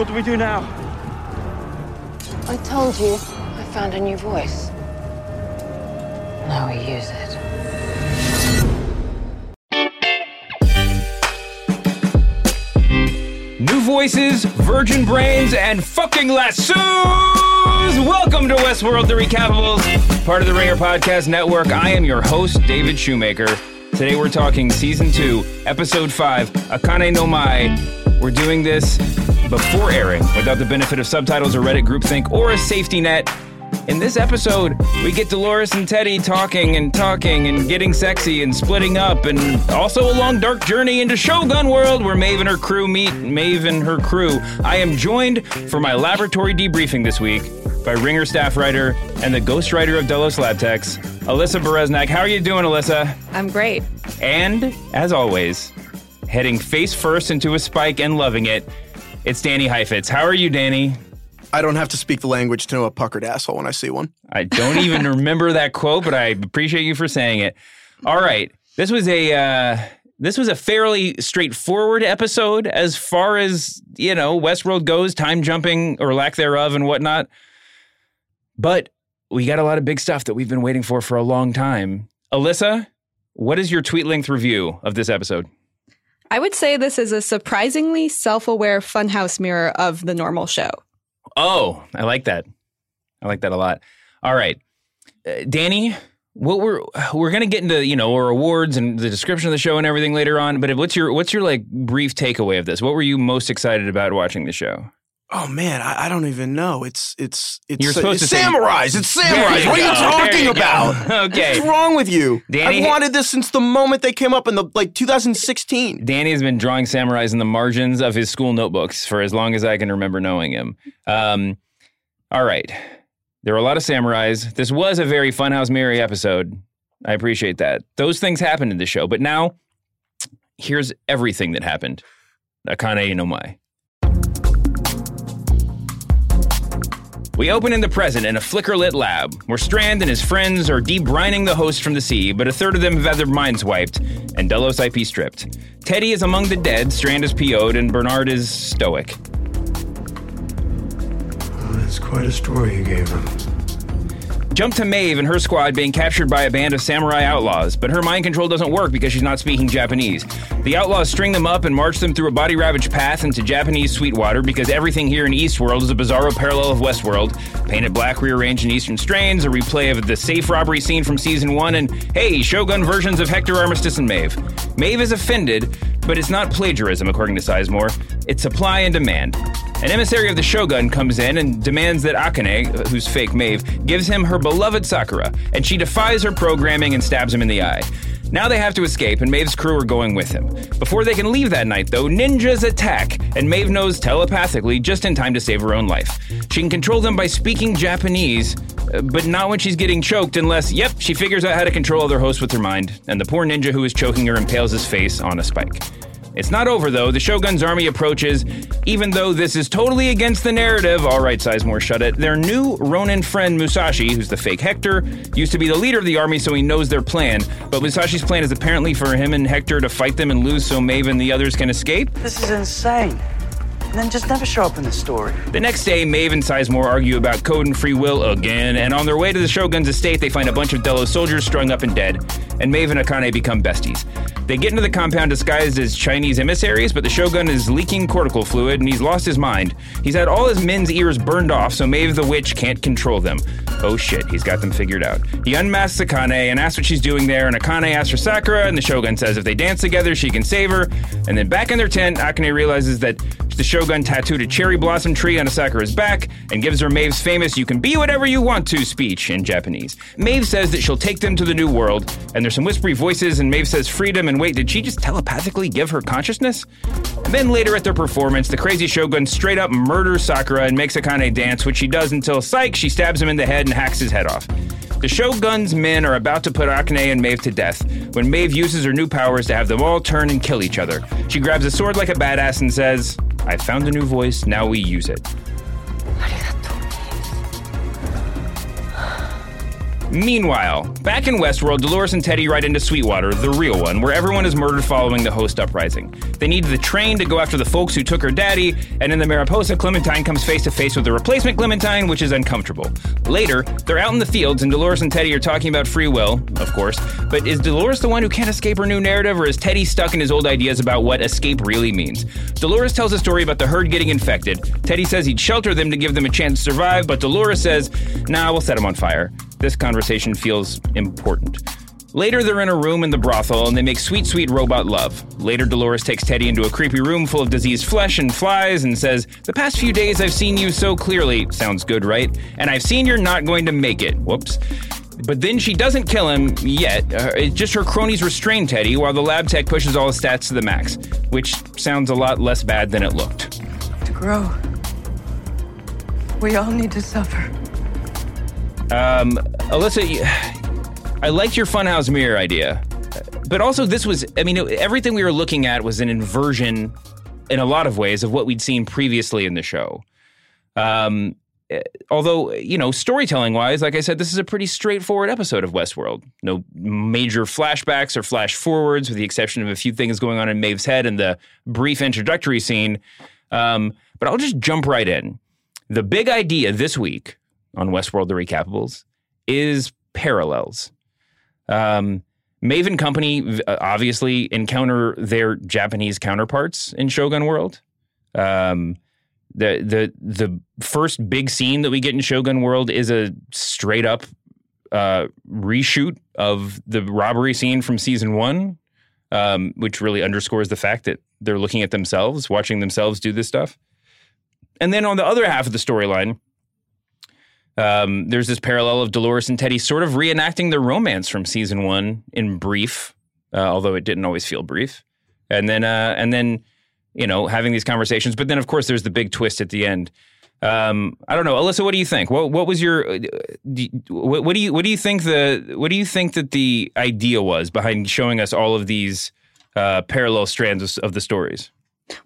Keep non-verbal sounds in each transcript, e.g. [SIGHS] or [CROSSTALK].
What do we do now? I told you I found a new voice. Now we use it. New voices, virgin brains, and fucking lassos! Welcome to Westworld The Recapables, part of the Ringer Podcast Network. I am your host, David Shoemaker. Today we're talking season two, episode five, Akane no Mai. We're doing this before airing, without the benefit of subtitles or Reddit groupthink or a safety net. In this episode, we get Dolores and Teddy talking and talking and getting sexy and splitting up, and also a long dark journey into Shogun World where Maeve and her crew meet Maeve and her crew. I am joined for my laboratory debriefing this week by Ringer staff writer and the ghostwriter of Delos Labtex, Alyssa Bereznak. How are you doing, Alyssa? I'm great. And, as always, heading face first into a spike and loving it, it's Danny Heifetz. How are you, Danny? I don't have to speak the language to know a puckered asshole when I see one. I don't [LAUGHS] even remember that quote, but I appreciate you for saying it. All right, this was a uh, this was a fairly straightforward episode as far as you know Westworld goes, time jumping or lack thereof, and whatnot. But we got a lot of big stuff that we've been waiting for for a long time. Alyssa, what is your tweet length review of this episode? I would say this is a surprisingly self aware funhouse mirror of the normal show. Oh, I like that. I like that a lot. All right, uh, Danny, what we're we're gonna get into you know our awards and the description of the show and everything later on. But what's your what's your like brief takeaway of this? What were you most excited about watching the show? Oh man, I, I don't even know. It's it's it's, You're supposed it's to say- samurais. It's samurais. What are you talking you about? [LAUGHS] Okay. What's wrong with you? Danny- I've wanted this since the moment they came up in the like 2016. Danny has been drawing samurais in the margins of his school notebooks for as long as I can remember knowing him. Um, all right. There were a lot of samurais. This was a very Funhouse Mary episode. I appreciate that. Those things happened in the show. But now, here's everything that happened. Akane no We open in the present in a flicker lit lab, where Strand and his friends are debrining the host from the sea, but a third of them have had their minds wiped and Delos IP stripped. Teddy is among the dead, Strand is PO'd, and Bernard is stoic. That's quite a story you gave them. Jump to Maeve and her squad being captured by a band of samurai outlaws, but her mind control doesn't work because she's not speaking Japanese. The outlaws string them up and march them through a body ravaged path into Japanese Sweetwater because everything here in Eastworld is a bizarro parallel of Westworld. Painted black, rearranged in Eastern strains, a replay of the safe robbery scene from season one, and hey, Shogun versions of Hector, Armistice, and Maeve. Maeve is offended, but it's not plagiarism, according to Sizemore. It's supply and demand. An emissary of the Shogun comes in and demands that Akane, who's fake Maeve, gives him her beloved Sakura, and she defies her programming and stabs him in the eye. Now they have to escape, and Maeve's crew are going with him. Before they can leave that night, though, ninjas attack, and Maeve knows telepathically just in time to save her own life. She can control them by speaking Japanese, uh, but not when she's getting choked, unless, yep, she figures out how to control other hosts with her mind, and the poor ninja who is choking her impales his face on a spike. It's not over though. The Shogun's army approaches. Even though this is totally against the narrative, all right, Sizemore, shut it. Their new Ronin friend Musashi, who's the fake Hector, used to be the leader of the army, so he knows their plan. But Musashi's plan is apparently for him and Hector to fight them and lose, so Maeve and the others can escape. This is insane. And then just never show up in the story. The next day, Maeve and Sizemore argue about code and free will again, and on their way to the Shogun's estate, they find a bunch of Delos soldiers strung up and dead, and Maeve and Akane become besties. They get into the compound disguised as Chinese emissaries, but the Shogun is leaking cortical fluid and he's lost his mind. He's had all his men's ears burned off, so Maeve the witch can't control them. Oh shit, he's got them figured out. He unmasks Akane and asks what she's doing there, and Akane asks for Sakura, and the Shogun says if they dance together, she can save her. And then back in their tent, Akane realizes that the Shogun tattooed a cherry blossom tree on Sakura's back and gives her Maeve's famous You can be whatever you want to speech in Japanese. Maeve says that she'll take them to the new world, and there's some whispery voices, and Maeve says freedom, and wait, did she just telepathically give her consciousness? Then later at their performance, the crazy Shogun straight up murders Sakura and makes Akane dance, which she does until, psych, she stabs him in the head and hacks his head off. The Shogun's men are about to put Akane and Maeve to death when Maeve uses her new powers to have them all turn and kill each other. She grabs a sword like a badass and says, I found a new voice, now we use it. Meanwhile, back in Westworld, Dolores and Teddy ride into Sweetwater, the real one, where everyone is murdered following the host uprising. They need the train to go after the folks who took her daddy, and in the Mariposa, Clementine comes face to face with the replacement Clementine, which is uncomfortable. Later, they're out in the fields, and Dolores and Teddy are talking about free will, of course. But is Dolores the one who can't escape her new narrative, or is Teddy stuck in his old ideas about what escape really means? Dolores tells a story about the herd getting infected. Teddy says he'd shelter them to give them a chance to survive, but Dolores says, nah, we'll set them on fire. This conversation feels important. Later, they're in a room in the brothel and they make sweet, sweet robot love. Later, Dolores takes Teddy into a creepy room full of diseased flesh and flies and says, The past few days I've seen you so clearly. Sounds good, right? And I've seen you're not going to make it. Whoops. But then she doesn't kill him yet. Uh, it's just her cronies restrain Teddy while the lab tech pushes all his stats to the max, which sounds a lot less bad than it looked. To grow, we all need to suffer. Um, Alyssa, I liked your funhouse mirror idea, but also this was, I mean, everything we were looking at was an inversion in a lot of ways of what we'd seen previously in the show. Um, eh, although, you know, storytelling wise, like I said, this is a pretty straightforward episode of Westworld. No major flashbacks or flash forwards, with the exception of a few things going on in Maeve's head and the brief introductory scene. Um, but I'll just jump right in. The big idea this week on Westworld The Recapables is parallels. Um, Maeve and Company uh, obviously encounter their Japanese counterparts in Shogun World. Um, the the the first big scene that we get in Shogun World is a straight up uh, reshoot of the robbery scene from season one, um, which really underscores the fact that they're looking at themselves, watching themselves do this stuff. And then on the other half of the storyline, um, there's this parallel of Dolores and Teddy sort of reenacting their romance from season one in brief, uh, although it didn't always feel brief. And then, uh, and then, you know, having these conversations. But then, of course, there's the big twist at the end. Um, I don't know, Alyssa. What do you think? What What was your? uh, do- What, what do you What do you think the What do you think that the idea was behind showing us all of these uh, parallel strands of, of the stories?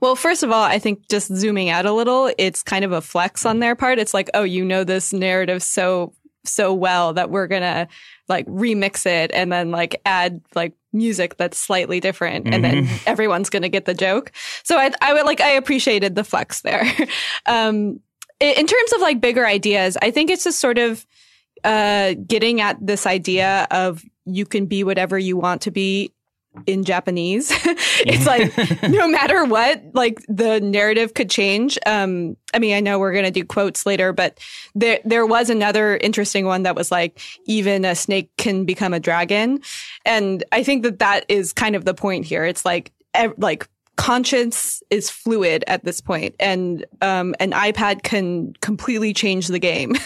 Well, first of all, I think just zooming out a little, it's kind of a flex on their part. It's like, oh, you know this narrative so so well that we're gonna like remix it and then like add like music that's slightly different, and then [LAUGHS] everyone's gonna get the joke. So I I would like I appreciated the flex there. [LAUGHS] um, in, in terms of like bigger ideas, I think it's just sort of uh getting at this idea of you can be whatever you want to be in Japanese. [LAUGHS] it's like [LAUGHS] no matter what, like the narrative could change. Um, I mean, I know we're gonna do quotes later, but there there was another interesting one that was like even a snake can become a dragon, and I think that that is kind of the point here. It's like ev- like conscience is fluid at this point and um, an ipad can completely change the game. [LAUGHS]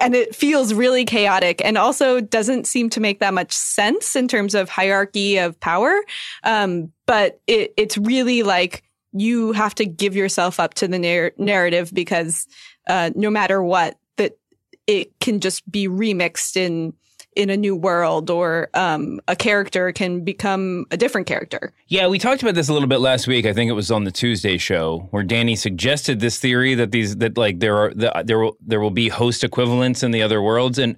And it feels really chaotic and also doesn't seem to make that much sense in terms of hierarchy of power. Um, but it, it's really like you have to give yourself up to the nar- narrative because uh, no matter what that it can just be remixed in in a new world or um, a character can become a different character Yeah, we talked about this a little bit last week. I think it was on the Tuesday show where Danny suggested this theory that these that like there are the, there will there will be host equivalents in the other worlds, and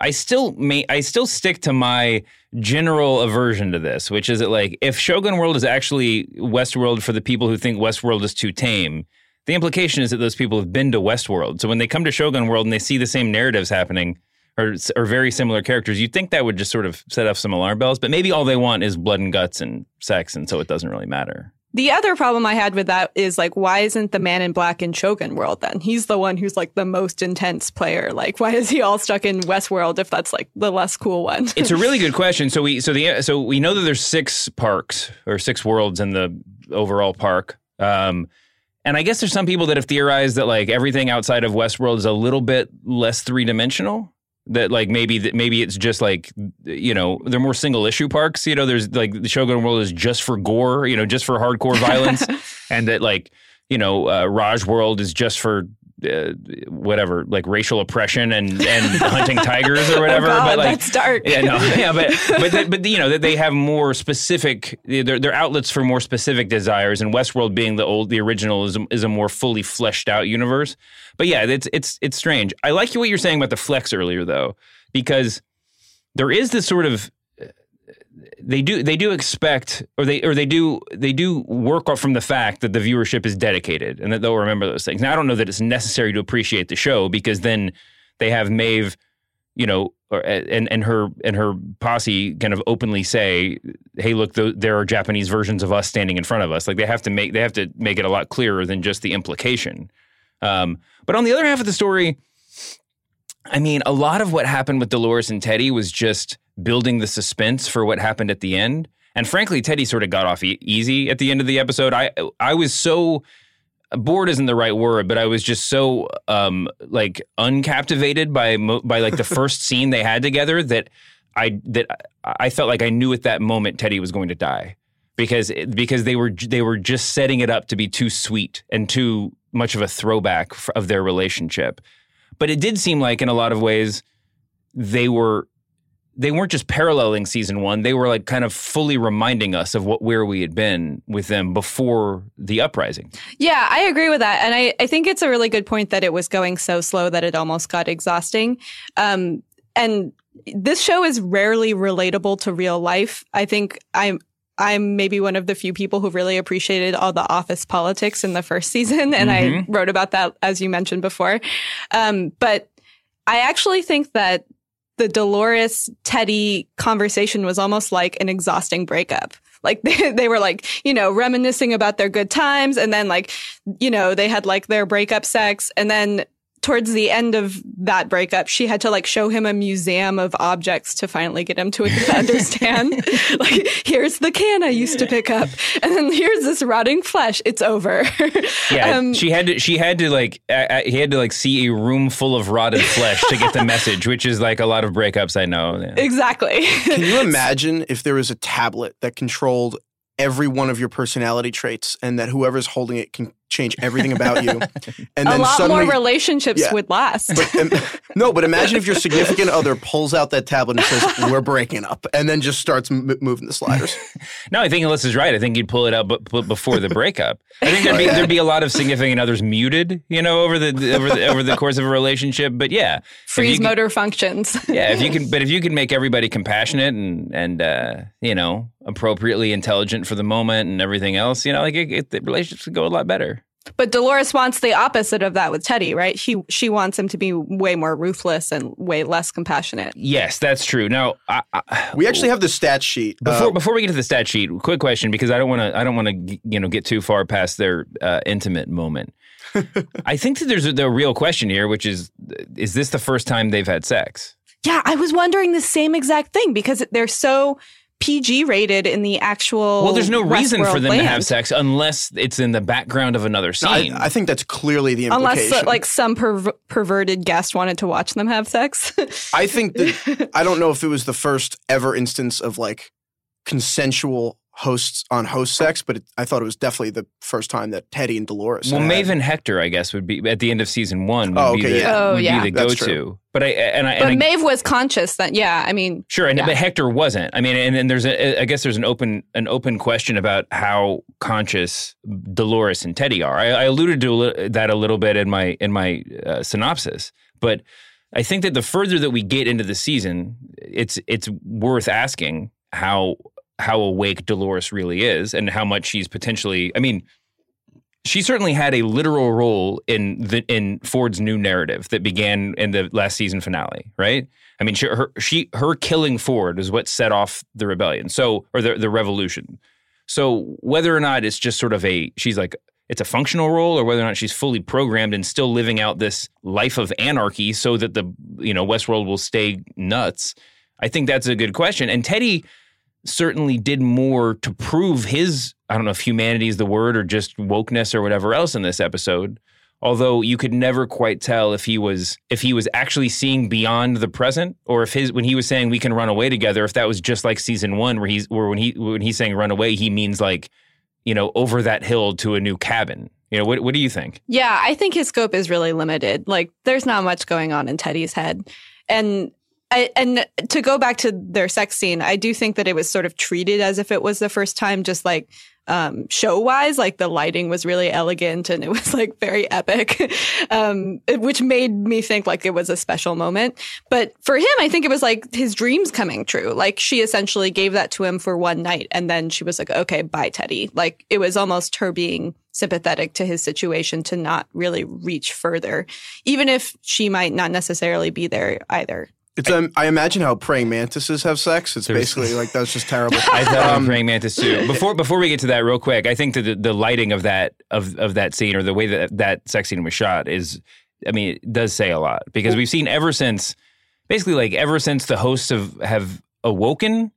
I still may I still stick to my general aversion to this, which is that like if Shogun World is actually Westworld for the people who think Westworld is too tame. The implication is that those people have been to Westworld. So when they come to Shogun World and they see the same narratives happening, or, or very similar characters, you'd think that would just sort of set off some alarm bells. But maybe all they want is blood and guts and sex, and so it doesn't really matter. The other problem I had with that is like, why isn't the man in black in Shogun World then? He's the one who's like the most intense player. Like, why is he all stuck in Westworld if that's like the less cool one? [LAUGHS] It's a really good [LAUGHS] question. So we so the so we know that there's six parks or six worlds in the overall park. Um, and I guess there's some people that have theorized that like everything outside of Westworld is a little bit less three dimensional. That like maybe that maybe it's just like you know they're more single issue parks. You know, there's like the Shogun World is just for gore. You know, just for hardcore violence, [LAUGHS] and that like you know uh, Raj World is just for uh, whatever, like racial oppression and and [LAUGHS] hunting tigers or whatever. Oh God, but like, that's dark. Yeah, no, [LAUGHS] yeah, but [LAUGHS] but that- but you know that they have more specific. They're, they're outlets for more specific desires, and Westworld being the old, the original is a, is a more fully fleshed out universe. But yeah, it's it's it's strange. I like what you're saying about the flex earlier though, because there is this sort of they do they do expect or they or they do they do work off from the fact that the viewership is dedicated and that they'll remember those things. Now I don't know that it's necessary to appreciate the show because then they have Maeve, you know, or, and and her and her posse kind of openly say, "Hey, look, th- there are Japanese versions of us standing in front of us." Like they have to make they have to make it a lot clearer than just the implication. Um, but on the other half of the story, I mean, a lot of what happened with Dolores and Teddy was just building the suspense for what happened at the end. And frankly, Teddy sort of got off e- easy at the end of the episode. I I was so bored isn't the right word, but I was just so um like uncaptivated by by like the [LAUGHS] [LAUGHS] first scene they had together that I that I felt like I knew at that moment Teddy was going to die because because they were they were just setting it up to be too sweet and too much of a throwback of their relationship. But it did seem like in a lot of ways they were they weren't just paralleling season one. They were like kind of fully reminding us of what where we had been with them before the uprising. Yeah, I agree with that. And I, I think it's a really good point that it was going so slow that it almost got exhausting. Um, and this show is rarely relatable to real life. I think I'm I'm maybe one of the few people who really appreciated all the office politics in the first season, and I wrote about that as you mentioned before. Um, but I actually think that the Dolores Teddy conversation was almost like an exhausting breakup. Like [LAUGHS] they, they were like, you know, reminiscing about their good times. And then like, you know, they had like their breakup sex. And then towards the end of that breakup, she had to like show him a museum of objects to finally get him to [LAUGHS] understand. [LAUGHS] like, here's the can I used to pick up. And then here's this rotting flesh. It's over. [LAUGHS] Yeah, Um, she had to. She had to like. Uh, he had to like see a room full of rotted flesh to get the message, which is like a lot of breakups. I know. Yeah. exactly. Can you imagine if there was a tablet that controlled every one of your personality traits and that whoever's holding it can change everything about you? [LAUGHS] And a then lot suddenly, more relationships Yeah. would last. Im- [LAUGHS] no, but imagine if your significant other pulls out that tablet and says, "We're breaking up," and then just starts m- moving the sliders. [LAUGHS] No, I think Alyssa's right. I think you'd pull it out, but but before the breakup. I think there'd be there'd be a lot of significant others muted, you know, over the over the, over the course of a relationship. But yeah, if you Freeze can- motor functions. Yeah, if you can, but if you can make everybody compassionate and and uh, you know appropriately intelligent for the moment and everything else, you know, like it, it, the relationships could go a lot better. But Dolores wants the opposite of that with Teddy, right? She she wants him to be way more ruthless and way less compassionate. Yes, that's true. Now, I, I, We actually have the stat sheet. Before Uh, before we get to the stat sheet, quick question because I don't want to I don't want to you know get too far past their uh, intimate moment. [LAUGHS] I think that there's a, the real question here, which is is this the first time they've had sex? Yeah, I was wondering the same exact thing because they're so PG rated in the actual. Well, there's no reason for Westworld them to have sex unless it's in the background of another no, I, scene. I think that's clearly the implication. Unless uh, like some perv- perverted guest wanted to watch them have sex. I think that [LAUGHS] I don't know if it was the first ever instance of like consensual hosts on host sex, but it, I thought it was definitely the first time that Teddy and Dolores. well, had. Maeve and Hector, I guess, would be at the end of season one. Would Oh, be okay, the, yeah. Oh, would yeah. be the That's go-to. true. But I and I, but and I Maeve was conscious that yeah, I mean Sure, and Yeah. but Hector wasn't. I mean, and then there's a, I guess there's an open an open question about how conscious Dolores and Teddy are. I, I alluded to that a little bit in my in my uh, synopsis, but I think that the further that we get into the season, it's it's worth asking how how awake Dolores really is and how much she's potentially. I mean. She certainly had a literal role in the in Ford's new narrative that began in the last season finale, right? I mean, she, her she her killing Ford is what set off the rebellion, so or the the revolution. So whether or not it's just sort of a she's like it's a functional role, or whether or not she's fully programmed and still living out this life of anarchy, so that the you know Westworld will stay nuts. I think that's a good question. And Teddy certainly did more to prove his I don't know if humanity is the word or just wokeness or whatever else in this episode although you could never quite tell if he was if he was actually seeing beyond the present or if his when he was saying we can run away together if that was just like season 1 where he's where when he when he's saying run away he means like you know over that hill to a new cabin You know, what what do you think? Yeah, I think his scope is really limited. Like, there's not much going on in Teddy's head, and I, and to go back to their sex scene, I do think that it was sort of treated as if it was the first time, just like um, show wise, like the lighting was really elegant and it was like very epic, [LAUGHS] um, which made me think like it was a special moment. But for him, I think it was like his dreams coming true. Like she essentially gave that to him for one night and then she was like, okay, bye, Teddy. Like it was almost her being sympathetic to his situation to not really reach further, even if she might not necessarily be there either. It's um, I imagine how praying mantises have sex. It's basically like that's just [LAUGHS] terrible. I thought Um, praying mantis too. [LAUGHS] Before before we get to that, real quick, I think that the, the lighting of that of of that scene or the way that that sex scene was shot is, I mean, it does say a lot because we've seen ever since, basically like ever since the hosts have have awoken,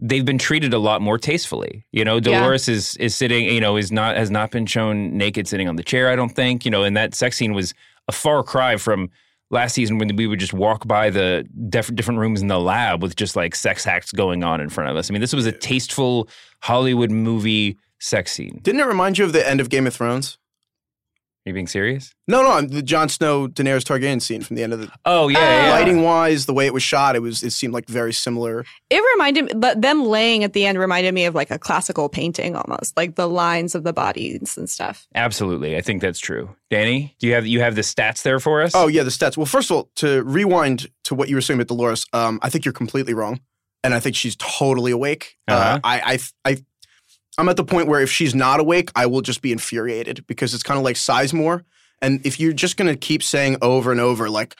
they've been treated a lot more tastefully. You know, Yeah. Dolores is is sitting, you know, is not has not been shown naked sitting on the chair. I don't think, you know, and that sex scene was a far cry from last season when we would just walk by the def- different rooms in the lab with just like sex acts going on in front of us. I mean, this was a tasteful Hollywood movie sex scene. Didn't it remind you of the end of Game of Thrones? Are you being serious? No, no, I the Jon Snow Daenerys Targaryen scene from the end of the Oh yeah, Uh, yeah, yeah. lighting wise, the way it was shot, it was it seemed like very similar. It reminded me, but them laying at the end reminded me of like a classical painting almost, like the lines of the bodies and stuff. Absolutely, I think that's true. Danny, do you have you have the stats there for us? Oh yeah, the stats. Well, first of all, to rewind to what you were saying about Dolores, um, I think you're completely wrong, and I think she's totally awake. Uh-huh. Uh, I, I, I, I'm at the point where if she's not awake, I will just be infuriated because it's kind of like Sizemore, and if you're just gonna keep saying over and over like.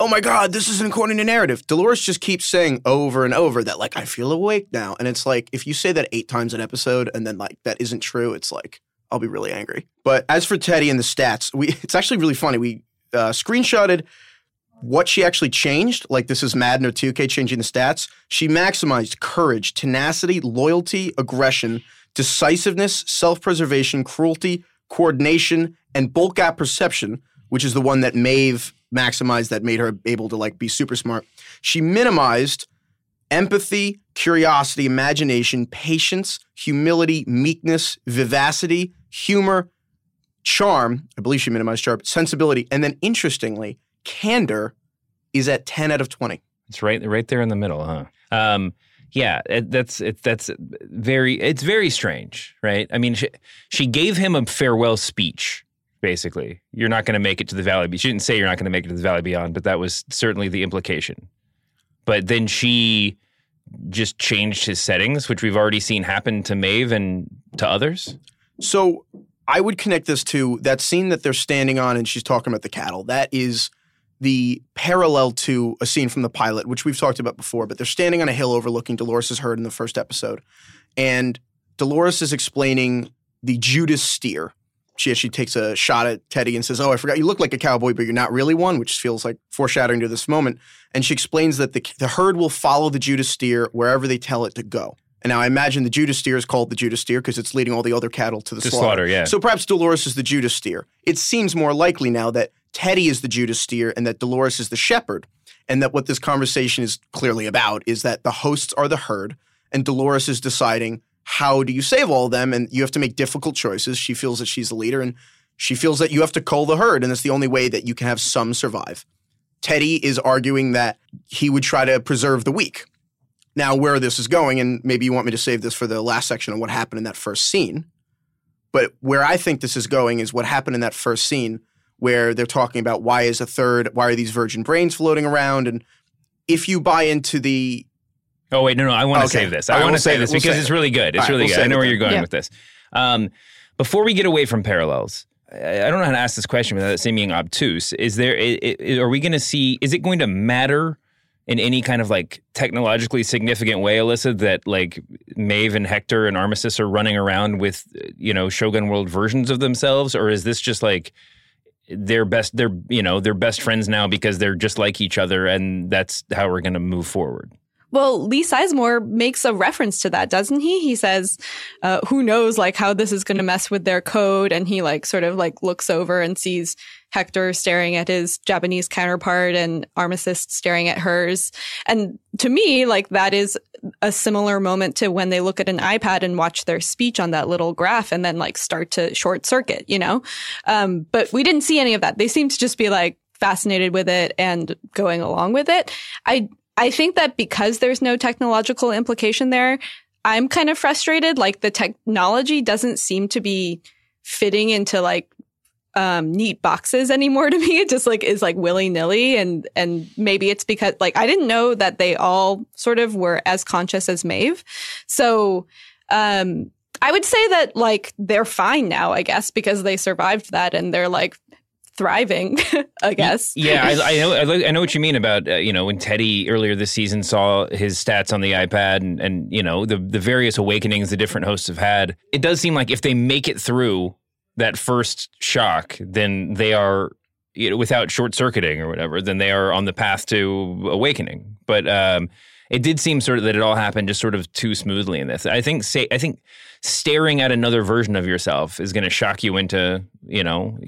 Oh my God, this isn't according to narrative. Dolores just keeps saying over and over that, like, I feel awake now. And it's like, if you say that eight times an episode and then, like, that isn't true, it's like, I'll be really angry. But as for Teddy and the stats, we [LAUGHS] it's actually really funny. We uh, screenshotted what she actually changed. Like this is Madden or 2K changing the stats. She maximized courage, tenacity, loyalty, aggression, decisiveness, self-preservation, cruelty, coordination, and bulk apperception, which is the one that Maeve maximized that made her able to like be super smart. She minimized empathy, curiosity, imagination, patience, humility, meekness, vivacity, humor, charm. I believe she minimized charm, sensibility, and then interestingly, candor is at 10 out of 20. It's right, right there in the middle, huh? Um, yeah, it, that's it, that's very it's very strange, right? I mean, she, she gave him a farewell speech. Basically, you're not going to make it to the valley. Beyond. She didn't say you're not going to make it to the valley beyond, but that was certainly the implication. But then she just changed his settings, which we've already seen happen to Maeve and to others. So I would connect this to that scene that they're standing on and she's talking about the cattle. That is the parallel to a scene from the pilot, which we've talked about before, but they're standing on a hill overlooking Dolores' herd in the first episode. And Dolores is explaining the Judas steer. She actually takes a shot at Teddy and says, Oh, I forgot you look like a cowboy, but you're not really one, which feels like foreshadowing to this moment. And she explains that the, the herd will follow the Judas steer wherever they tell it to go. And now I imagine the Judas steer is called the Judas steer because it's leading all the other cattle to the To slaughter. slaughter, yeah. So perhaps Dolores is the Judas steer. It seems more likely now that Teddy is the Judas steer and that Dolores is the shepherd. And that what this conversation is clearly about is that the hosts are the herd and Dolores is deciding how do you save all of them and you have to make difficult choices. She feels that she's the leader and she feels that you have to cull the herd and that's the only way that you can have some survive. Teddy is arguing that he would try to preserve the weak. Now, where this is going, and maybe you want me to save this for the last section on what happened in that first scene, but where I think this is going is what happened in that first scene where they're talking about why is a third, why are these virgin brains floating around? And if you buy into the Oh wait, no, no. I want to Okay. save this. All I right, want we'll to save save it. this We'll because save it's really good. It's All right, really we'll good. I know where you're going Yeah. with this. Um, before we get away from parallels, I I don't know how to ask this question without it seeming obtuse. Is there? i- i- Are we going to see? Is it going to matter in any kind of like technologically significant way, Alyssa, that like Maeve and Hector and Armistice are running around with you know Shogun World versions of themselves, or is this just like? They're best. They're you know they're best friends now because they're just like each other, and that's how we're going to move forward. Well, Lee Sizemore makes a reference to that, doesn't he? He says, uh, who knows like how this is going to mess with their code. And he like sort of like looks over and sees Hector staring at his Japanese counterpart and Armistice staring at hers. And to me, like that is a similar moment to when they look at an iPad and watch their speech on that little graph and then like start to short circuit, you know? Um, but we didn't see any of that. They seem to just be like fascinated with it and going along with it. I, I think that because there's no technological implication there, I'm kind of frustrated. Like the technology doesn't seem to be fitting into like um, neat boxes anymore to me. [LAUGHS] It just like is like willy nilly, and and maybe it's because like I didn't know that they all sort of were as conscious as Maeve. So um, I would say that like they're fine now, I guess, because they survived that and they're like thriving, [LAUGHS] I guess. Yeah, I, I know. I know what you mean about uh, you know when Teddy earlier this season saw his stats on the iPad and and you know the the various awakenings the different hosts have had. It does seem like if they make it through that first shock, then they are you know without short circuiting or whatever, then they are on the path to awakening. But um, it did seem sort of that it all happened just sort of too smoothly in this. I think say I think staring at another version of yourself is going to shock you into you know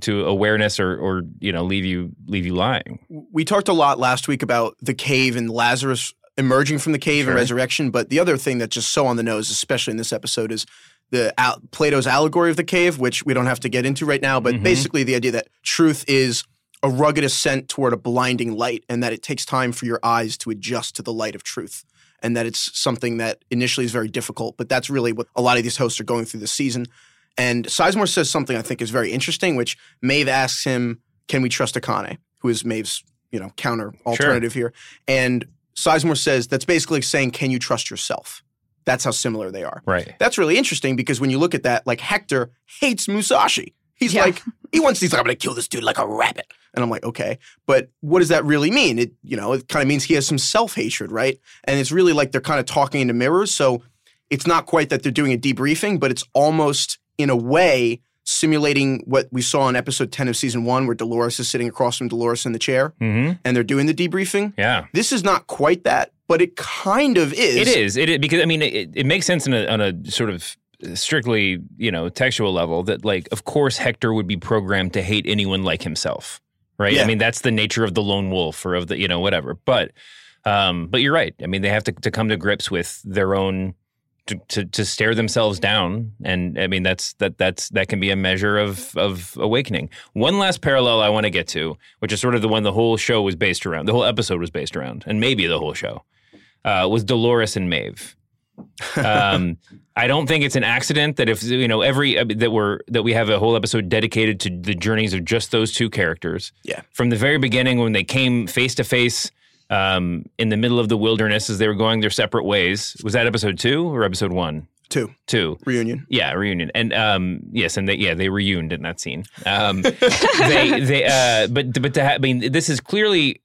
to awareness or or you know leave you leave you lying. We talked a lot last week about the cave and Lazarus emerging from the cave Sure. and resurrection, but the other thing that's just so on the nose, especially in this episode, is the al- Plato's allegory of the cave, which we don't have to get into right now, but Mhm. basically the idea that truth is a rugged ascent toward a blinding light, and that it takes time for your eyes to adjust to the light of truth. And that it's something that initially is very difficult, but that's really what a lot of these hosts are going through this season. And Sizemore says something I think is very interesting, which Maeve asks him, "Can we trust Akane?" Who is Maeve's, you know, counter alternative here. And Sizemore says that's basically saying, "Can you trust yourself?" That's how similar they are. Right. That's really interesting because when you look at that, like Hector hates Musashi. He's Yeah. like, he wants, he's like, I'm gonna kill this dude like a rabbit. And I'm like, okay. But what does that really mean? It, you know, it kind of means he has some self-hatred, right? And it's really like they're kind of talking into mirrors. So it's not quite that they're doing a debriefing, but it's almost in a way simulating what we saw in episode 10 of season one, where Dolores is sitting across from Dolores in the chair Mm-hmm. and they're doing the debriefing. Yeah. This is not quite that, but it kind of is. It is. It is because I mean it, it makes sense on a, on a sort of strictly you know textual level that like of course Hector would be programmed to hate anyone like himself, right? Yeah. I mean that's the nature of the lone wolf or of the you know whatever. But um, but you're right. I mean they have to to come to grips with their own. To, to, to stare themselves down and I mean that's that that's that can be a measure of of awakening. One last parallel I want to get to, which is sort of the one the whole show was based around, the whole episode was based around, and maybe the whole show, uh, was Dolores and Maeve um, I don't think it's an accident that if you know every uh, that we're that we have a whole episode dedicated to the journeys of just those two characters. Yeah. From the very beginning, when they came face to face um, in the middle of the wilderness as they were going their separate ways, was that episode two or episode one? Two. Two. Reunion. Yeah, reunion, and um, yes, and they yeah they reuned in that scene. Um, [LAUGHS] they they uh, but but to ha- I mean this is clearly.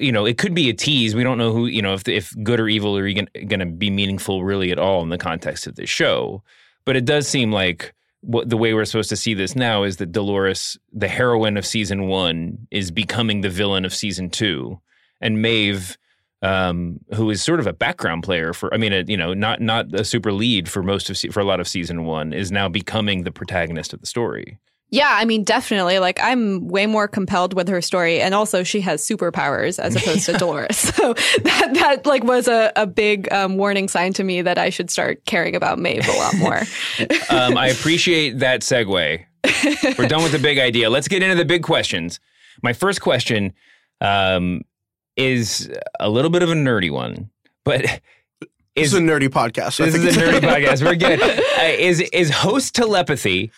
You know, it could be a tease. We don't know who, you know, if if good or evil are going to be meaningful really at all in the context of this show. But it does seem like what the way we're supposed to see this now is that Dolores, the heroine of season one, is becoming the villain of season two, and Maeve, um, who is sort of a background player for, I mean, a, you know, not not a super lead for most of for a lot of season one, is now becoming the protagonist of the story. Yeah, I mean, definitely. Like, I'm way more compelled with her story, and also she has superpowers as [LAUGHS] opposed to Dolores. [LAUGHS] So that that like was a a big um, warning sign to me that I should start caring about Maeve a lot more. [LAUGHS] um, I appreciate that segue. We're done with the big idea. Let's get into the big questions. My first question um, is a little bit of a nerdy one, but This is is a nerdy podcast. so this is a nerdy podcast. We're good. Uh, is is host telepathy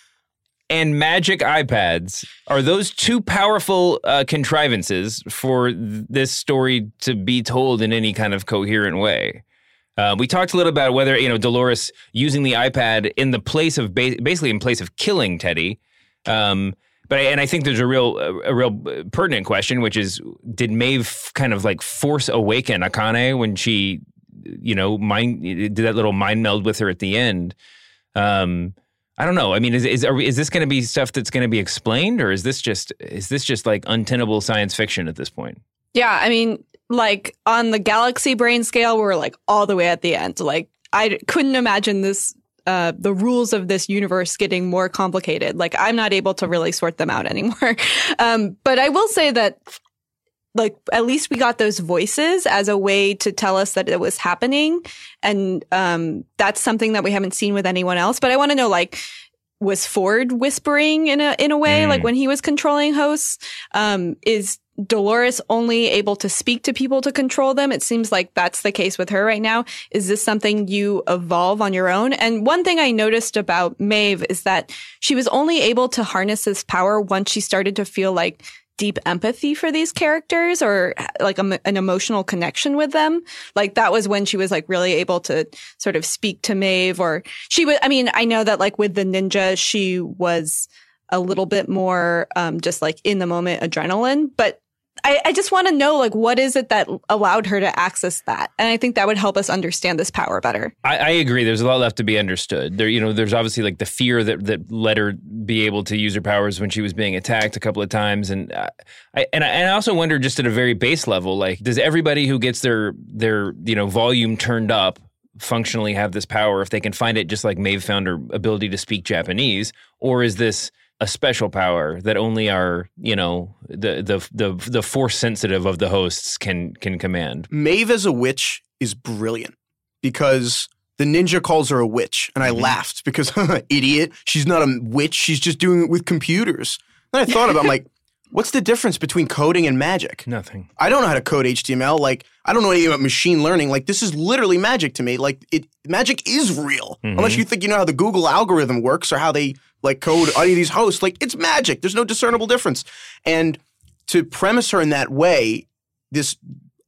and magic iPads are those two powerful uh, contrivances for th- this story to be told in any kind of coherent way? Uh, we talked a little about whether you know Dolores using the iPad in the place of ba- basically in place of killing Teddy. Um, but I, and I think there's a real a real pertinent question, which is did Maeve kind of like force awaken Akane when she you know mind did that little mind meld with her at the end? Um, I don't know. I mean, is is we, is this going to be stuff that's going to be explained, or is this just is this just like untenable science fiction at this point? Yeah, I mean, like on the galaxy brain scale, we're like all the way at the end. Like I couldn't imagine this uh, the rules of this universe getting more complicated. Like I'm not able to really sort them out anymore. [LAUGHS] Um, but I will say that like at least we got those voices as a way to tell us that it was happening. And um, that's something that we haven't seen with anyone else. But i want to know like was ford whispering in a in a way Mm. like when he was controlling hosts? Um, is dolores only able to speak to people to control them? It seems like that's the case with her right now. Is this something you evolve on your own? And one thing i noticed about maeve is that she was only able to harness this power once she started to feel like deep empathy for these characters or like a, an emotional connection with them. Like that was when she was like really able to sort of speak to Maeve or she was, I mean, I know that like with the ninja, she was a little bit more, um, just like in the moment adrenaline, but I, I just want to know like what is it that allowed her to access that and i think that would help us understand this power better I, I agree. There's a lot left to be understood. There, you know, there's obviously like the fear that that let her be able to use her powers when she was being attacked a couple of times, and uh, I and I, and I also wonder just at a very base level, like, does everybody who gets their their you know volume turned up functionally have this power if they can find it, just like Maeve found her ability to speak Japanese, or is this a special power that only our you know the the the the force sensitive of the hosts can can command? Maeve as a witch is brilliant because the ninja calls her a witch, and I Mhm. laughed because [LAUGHS] idiot, she's not a witch. She's just doing it with computers. Then I thought about, I'm [LAUGHS] like, what's the difference between coding and magic? Nothing. I don't know how to code HTML. Like, I don't know anything about machine learning. Like, this is literally magic to me. Like, it magic is real. Mhm. Unless you think you know how the Google algorithm works or how they like code any of these hosts. Like, it's magic. There's no discernible difference. And to premise her in that way, this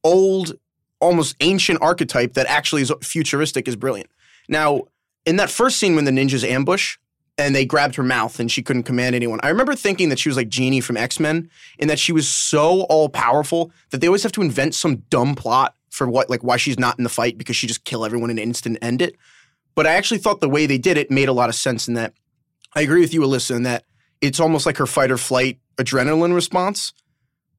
old, almost ancient archetype that actually is futuristic is brilliant. Now, in that first scene when the ninjas ambush and they grabbed her mouth and she couldn't command anyone, I remember thinking that she was like Jeannie from X Men in that she was so all powerful that they always have to invent some dumb plot for what, like, why she's not in the fight because she just kill everyone in an instant and end it. But I actually thought the way they did it made a lot of sense in that I agree with you, Alyssa, in that it's almost like her fight or flight adrenaline response.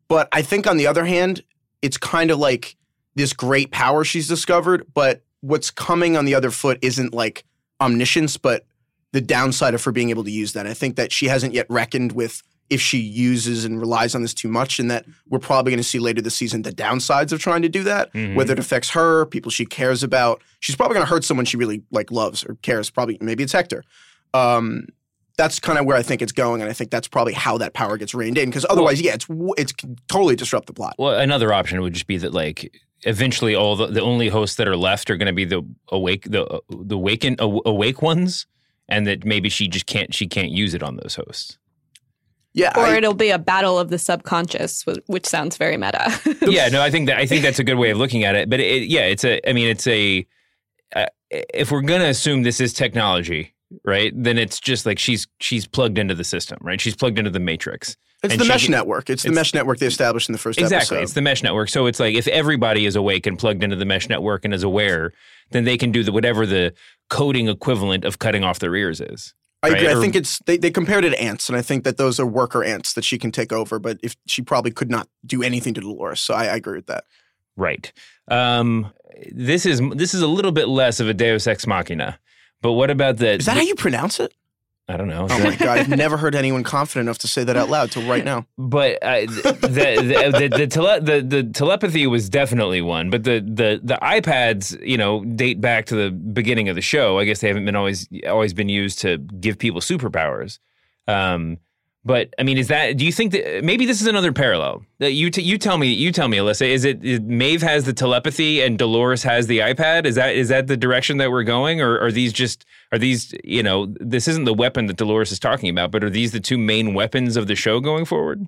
But I think on the other hand, it's kind of like this great power she's discovered, but what's coming on the other foot isn't like omniscience, but the downside of her being able to use that. I think that she hasn't yet reckoned with if she uses and relies on this too much, and that we're probably going to see later this season the downsides of trying to do that, Mhm. whether it affects her, people she cares about. She's probably going to hurt someone she really like loves or cares. Probably maybe it's Hector. Um, that's kind of where I think it's going, and I think that's probably how that power gets reined in. Because otherwise, yeah, it's it's totally disrupt the plot. Well, another option would just be that like eventually all the, the only hosts that are left are going to be the awake the the waken aw- awake ones, and that maybe she just can't she can't use it on those hosts. Yeah, or I- it'll be a battle of the subconscious which sounds very meta [LAUGHS] yeah, no, I think that I think that's a good way of looking at it. But it, yeah, it's a I mean it's a uh, if we're going to assume this is technology, right? Then it's just like she's she's plugged into the system, right? She's plugged into the matrix. it's and the mesh can- network. It's, the mesh network they established in the first Exactly. episode. It's the mesh network. So it's like if everybody is awake and plugged into the mesh network and is aware, then they can do the whatever the coding equivalent of cutting off their ears is. I agree. I think it's they, they compared it to ants, and I think that those are worker ants that she can take over. But if she probably could not do anything to Dolores, so I, I agree with that. Right. Um, this is this is a little bit less of a Deus ex machina. But what about the? Is that how you pronounce it? I don't know. Oh my god, I've never heard anyone confident enough to say that out loud till right now. [LAUGHS] But uh, the, the, the, the, tele- the the telepathy was definitely one. But the, the the iPads, you know, date back to the beginning of the show. I guess they haven't been always always been used to give people superpowers. Um, but I mean, is that? Do you think that maybe this is another parallel? That you t- you tell me you tell me, Alyssa. Is it is Maeve has the telepathy and Dolores has the iPad? Is that is that the direction that we're going, or are these just are these you know this isn't the weapon that Dolores is talking about, but are these the two main weapons of the show going forward?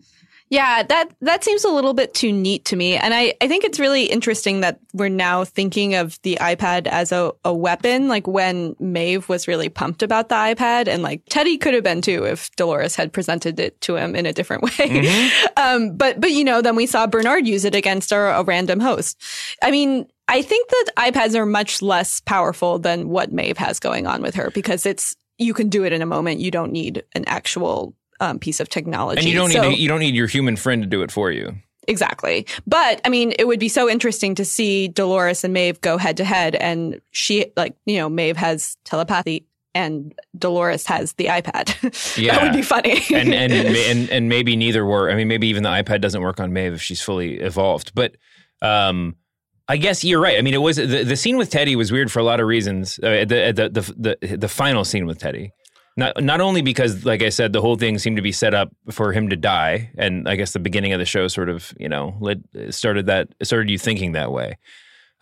Yeah, that that seems a little bit too neat to me. And I, I think it's really interesting that we're now thinking of the iPad as a, a weapon, like when Maeve was really pumped about the iPad and like Teddy could have been too if Dolores had presented it to him in a different [LAUGHS] way. um, but but you know, then we saw Bernard use it against a, a random host. I mean, I think that iPads are much less powerful than what Maeve has going on with her because it's you can do it in a moment. You don't need an actual um, piece of technology. And you don't So- need you don't need your human friend to do it for you. exactly. But I mean, it would be so interesting to see Dolores and Maeve go head to head, and she like you know Maeve has telepathy and Dolores has the iPad. [LAUGHS] that would be funny. and and [LAUGHS] and and maybe neither were. I mean, maybe even the iPad doesn't work on Maeve if she's fully evolved. But um, I guess you're right. I mean, it was the, the scene with Teddy was weird for a lot of reasons. Uh, the, the the the the final scene with Teddy. Not not only because, like I said, the whole thing seemed to be set up for him to die, and I guess the beginning of the show sort of you know led, started that started you thinking that way.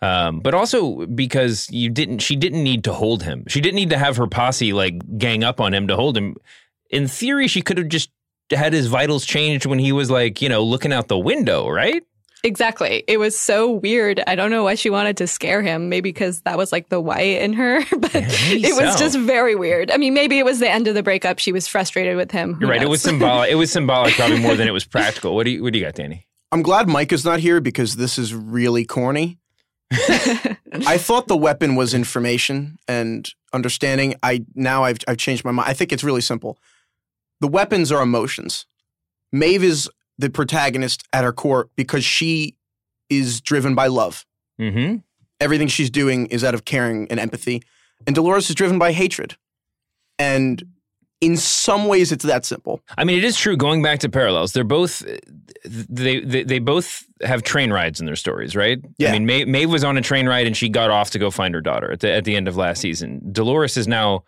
Um, but also because you didn't, she didn't need to hold him. She didn't need to have her posse like gang up on him to hold him. In theory, she could have just had his vitals changed when he was like, you know, looking out the window, right? Exactly. It was so weird. I don't know why she wanted to scare him. Maybe because that was like the white in her, [LAUGHS] but maybe it was so. just very weird. I mean, maybe it was the end of the breakup. She was frustrated with him. Who You're right. It was [LAUGHS] symbolic. It was symbolic, probably more than it was practical. What do you What do you got, Danny? I'm glad Mike is not here because this is really corny. [LAUGHS] I thought the weapon was information and understanding. I now I've I've changed my mind. I think it's really simple. The weapons are emotions. Maeve is the protagonist at her core because she is driven by love. Mm-hmm. Everything she's doing is out of caring and empathy. And Dolores is driven by hatred. And in some ways it's that simple. I mean, it is true. Going back to parallels, they're both they they, they both have train rides in their stories, right? Yeah. I mean, Maeve, Maeve was on a train ride and she got off to go find her daughter at the at the end of last season. Dolores is now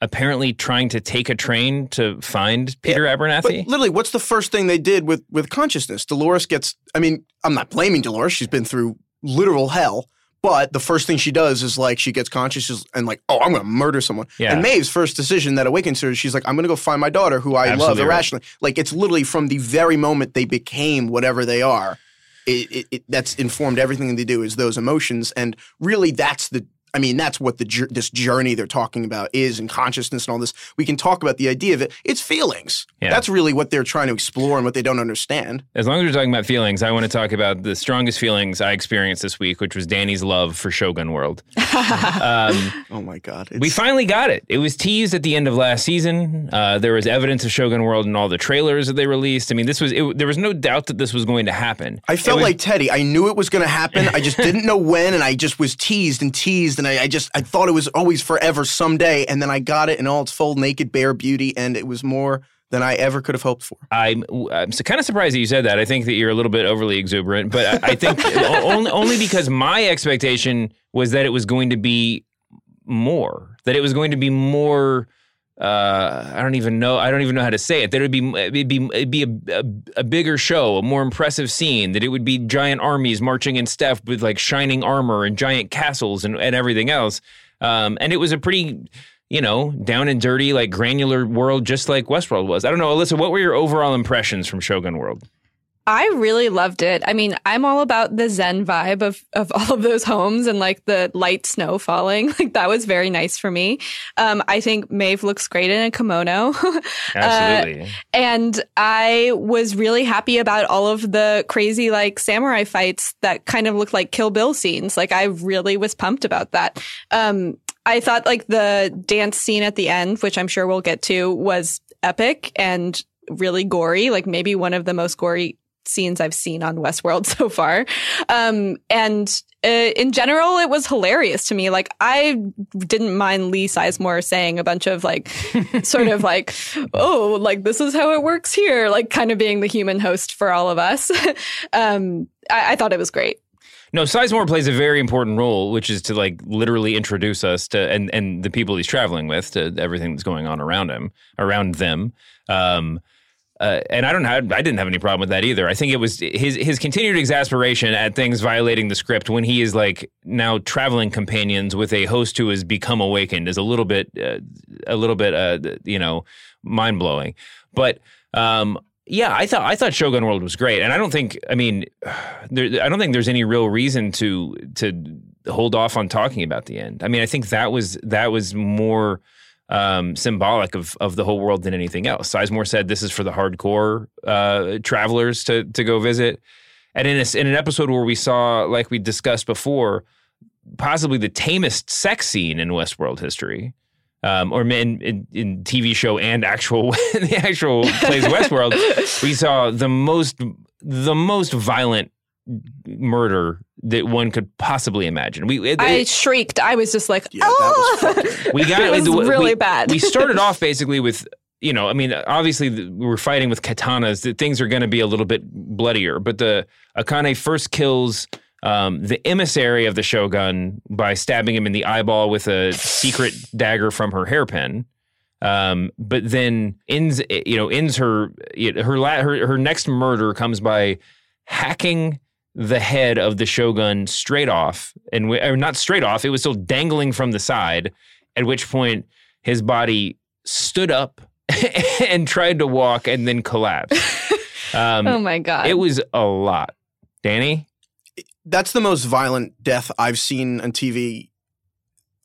apparently trying to take a train to find Peter But Abernathy. literally, what's the first thing they did with with consciousness? Dolores gets. I mean, I'm not blaming Dolores. She's been through literal hell. But the first thing she does is like she gets conscious and like, oh, I'm going to murder someone. Yeah. And Maeve's first decision that awakens her, she's like, I'm going to go find my daughter, who I Absolutely love irrationally. Like it's literally from the very moment they became whatever they are. It, it, it, that's informed everything they do is those emotions, and really, that's the. I mean, that's what the this journey they're talking about is, and consciousness and all this. We can talk about the idea of it. It's feelings. Yeah. That's really what they're trying to explore and what they don't understand. As long as we're talking about feelings, I want to talk about the strongest feelings I experienced this week, which was Danny's love for Shogun World. [LAUGHS] um, Oh my god! We finally got it. It was teased at the end of last season. Uh, there was evidence of Shogun World in all the trailers that they released. I mean, this was it, there was no doubt that this was going to happen. I felt was- like Teddy. I knew it was going to happen. I just [LAUGHS] didn't know when, and I just was teased and teased, and I, I just I thought it was always forever someday, and then I got it in all its full naked bare beauty, and it was more than I ever could have hoped for. I'm, I'm so kind of surprised that you said that. I think that you're a little bit overly exuberant, but I, I think [LAUGHS] only, only because my expectation was that it was going to be more, that it was going to be more. Uh, I don't even know. I don't even know how to say it. That it'd be it'd be it'd be a, a, a bigger show, a more impressive scene. That it would be giant armies marching in step with like shining armor and giant castles and, and everything else. Um, and it was a pretty, you know, down and dirty, like granular world, just like Westworld was. I don't know, Alyssa. What were your overall impressions from Shogun World? I really loved it. I mean, I'm all about the Zen vibe of, of [LAUGHS] all of those homes and like the light snow falling. [LAUGHS] Like that was very nice for me. Um, I think Maeve looks great in a kimono. [LAUGHS] Absolutely. and I was really happy about all of the crazy like samurai fights that kind of looked like Kill Bill scenes. Like I really was pumped about that. Um, I thought like the dance scene at the end, which I'm sure we'll get to, was epic and really gory. Like maybe one of the most gory scenes I've seen on Westworld [LAUGHS] so far. Um, and uh, in general, it was hilarious to me. Like I didn't mind Lee Sizemore saying a bunch of like, [LAUGHS] sort of like, oh, like this is how it works here. Like kind of being the human host for all of us. [LAUGHS] um, I, I thought it was great. No, Sizemore plays a very important role, which is to like literally introduce us to and and the people he's traveling with to everything that's going on around him, around them. Um, uh, and I don't have, I didn't have any problem with that either. I think it was his his continued exasperation at things violating the script when he is like now traveling companions with a host who has become awakened is a little bit uh, a little bit uh, you know mind blowing. But um, yeah, I thought I thought Shogun World was great, and I don't think I mean [SIGHS] there, I don't think there's any real reason to to hold off on talking about the end. I mean, I think that was that was more um, symbolic of of the whole world than anything else. Sizemore said this is for the hardcore uh, travelers to to go visit, and in a, in an episode where we saw, like we discussed before, possibly the tamest sex scene in Westworld history. Um, or in, in, in TV show and actual [LAUGHS] the actual plays [LAUGHS] Westworld, we saw the most the most violent murder that one could possibly imagine. We it, I it- shrieked. I was just like, Yeah, that was oh, [LAUGHS] we got it was we- really we- bad. we started [LAUGHS] off basically with you know, I mean, obviously the- we're fighting with katanas. That things are going to be a little bit bloodier, but the Akane first kills um, the emissary of the shogun by stabbing him in the eyeball with a secret [SIGHS] dagger from her hairpin. Um, but then ends, you know, ends her her la- her her next murder comes by hacking the head of the shogun straight off, and we, or not straight off. It was still dangling from the side. At which point, his body stood up [LAUGHS] and tried to walk, and then collapsed. [LAUGHS] Um, oh my god. it was a lot. Danny, That's the most violent death I've seen on TV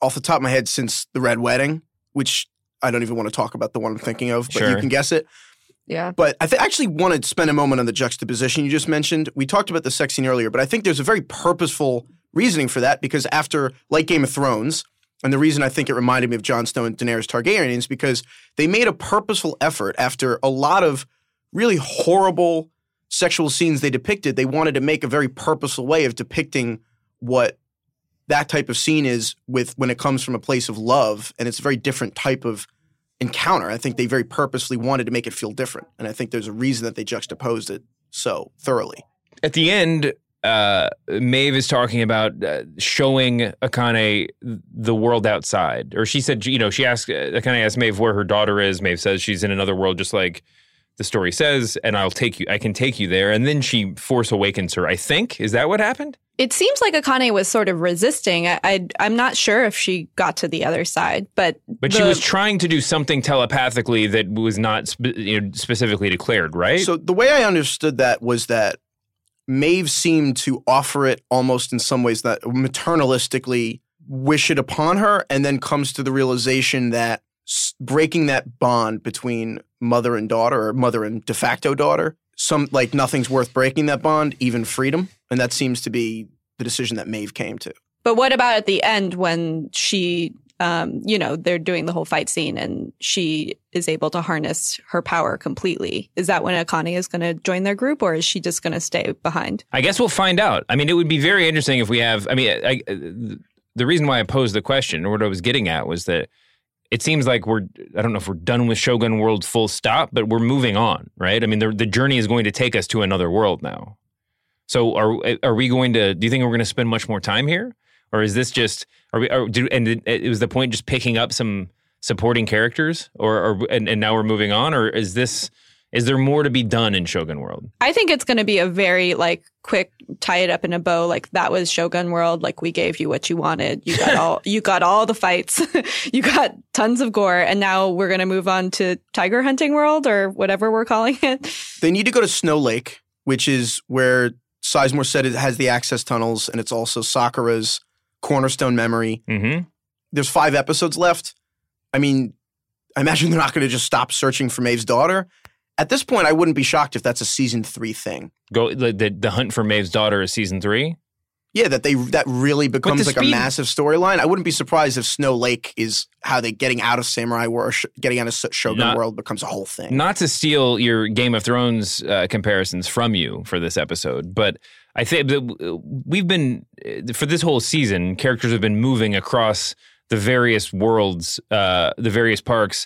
off the top of my head since the Red Wedding, which I don't even want to talk about the one I'm thinking of, but you can guess it. Yeah. But I th- actually want to spend a moment on the juxtaposition you just mentioned. We talked about the sex scene earlier, but I think there's a very purposeful reasoning for that because after, like Game of Thrones, and the reason I think it reminded me of Jon Snow and Daenerys Targaryen is because they made a purposeful effort after a lot of really horrible sexual scenes they depicted. They wanted to make a very purposeful way of depicting what that type of scene is with when it comes from a place of love, and it's a very different type of encounter. I think they very purposely wanted to make it feel different, and I think there's a reason that they juxtaposed it so thoroughly. at the end, uh, Maeve is talking about uh, showing Akane the world outside, or she said, you know, she asked Akane asked Maeve where her daughter is. Maeve says she's in another world, just like the story says, and I'll take you. I can take you there, and then she force awakens her. I think is that what happened? It seems like Akane was sort of resisting. I, I I'm not sure if she got to the other side, but But she was trying to do something telepathically that was not spe- you know, specifically declared, right? So the way I understood that was that Maeve seemed to offer it almost in some ways that maternalistically wish it upon her, and then comes to the realization that breaking that bond between mother and daughter, or mother and de facto daughter, some like nothing's worth breaking that bond, even freedom, and that seems to be the decision that Maeve came to. But what about at the end when she, um, you know, they're doing the whole fight scene and she is able to harness her power completely? Is that when Akane is going to join their group or is she just going to stay behind? I guess we'll find out. I mean, it would be very interesting if we have. I mean, I, I, the reason why I posed the question, or what I was getting at, was that it seems like we're. I don't know if we're done with Shogun World full stop, but we're moving on, right? I mean, the the journey is going to take us to another world now. So, are are we going to? Do you think we're going to spend much more time here, or is this just? Are we? Are, do, and it, it was the point just picking up some supporting characters, or, or and, and now we're moving on, or is this? Is there more to be done in Shogun World? I think it's going to be a very like quick tie it up in a bow. Like that was Shogun World. Like we gave you what you wanted. You got all [LAUGHS] you got all the fights. [LAUGHS] you got tons of gore, and now we're going to move on to Tiger Hunting World or whatever we're calling it. They need to go to Snow Lake, which is where Sizemore said it has the access tunnels, and it's also Sakura's cornerstone memory. Mm-hmm. There's five episodes left. I mean, I imagine they're not going to just stop searching for Maeve's daughter. At this point, I wouldn't be shocked if that's a season three thing. Go the, the hunt for Maeve's daughter is season three. Yeah, that they that really becomes like a massive storyline. I wouldn't be surprised if Snow Lake is how they getting out of Samurai War, sh- getting out of Sh- Shogun Not- World becomes a whole thing. Not to steal your Game of Thrones uh, comparisons from you for this episode, but I think that we've been uh, for this whole season. Characters have been moving across the various worlds, uh, the various parks.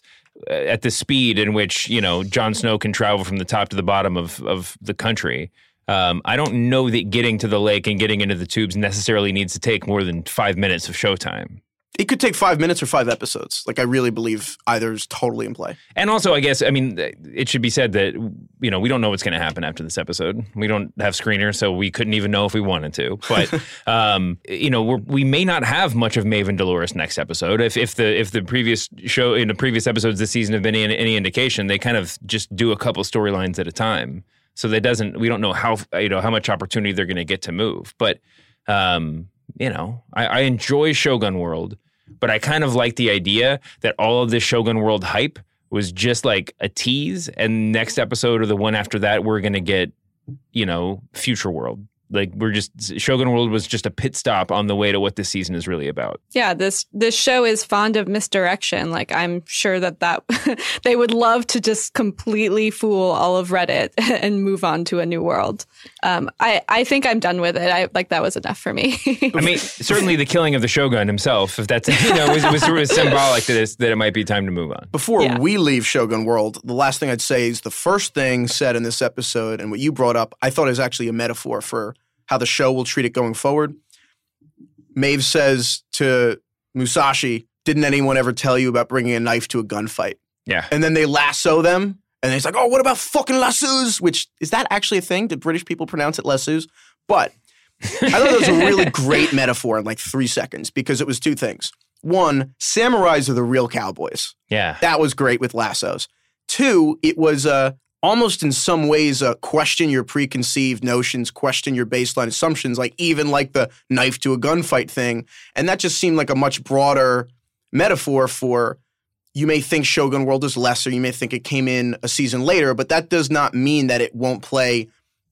Uh, At the speed in which you know Jon Snow can travel from the top to the bottom of of the country, um, I don't know that getting to the lake and getting into the tubes necessarily needs to take more than five minutes of showtime. It could take five minutes or five episodes. Like I really believe either is totally in play. And also, I guess, I mean, it should be said that, you know, we don't know what's going to happen after this episode. We don't have screeners, so we couldn't even know if we wanted to. But, [LAUGHS] um, you know, we're, we may not have much of Maeve and Dolores next episode. If, if the if the previous show, in the previous episodes this season have been any, any indication, they kind of just do a couple storylines at a time. So that doesn't, we don't know how, you know, how much opportunity they're going to get to move. But, um, you know, I, I enjoy Shogun World but I kind of like the idea that all of this Shogun World hype was just like a tease, and next episode or the one after that, we're gonna get, you know, Future World. Like we're just Shogun World was just a pit stop on the way to what this season is really about. Yeah, this this show is fond of misdirection. Like I'm sure that that [LAUGHS] they would love to just completely fool all of Reddit [LAUGHS] and move on to a new world. Um, I I think I'm done with it. I like that was enough for me. I mean, [LAUGHS] certainly the killing of the Shogun himself, if that's you know, was, was sort of symbolic to this that it might be time to move on. Before Yeah. we leave Shogun World, the last thing I'd say is the first thing said in this episode and what you brought up, I thought is actually a metaphor for how the show will treat it going forward. Maeve says to Musashi, Didn't anyone ever tell you about bringing a knife to a gunfight? Yeah. And then they lasso them, and he's like, Oh, what about fucking lassos? Which is that actually a thing? Did British people pronounce it lassos? But I thought it was a really [LAUGHS] great metaphor in like three seconds because it was two things. One, samurais are the real cowboys. Yeah. That was great with lassos. Two, it was uh, almost in some ways uh, question your preconceived notions, question your baseline assumptions, like even like the knife to a gunfight thing. And that just seemed like a much broader metaphor for you may think Shogun World is lesser, you may think it came in a season later, but that does not mean that it won't play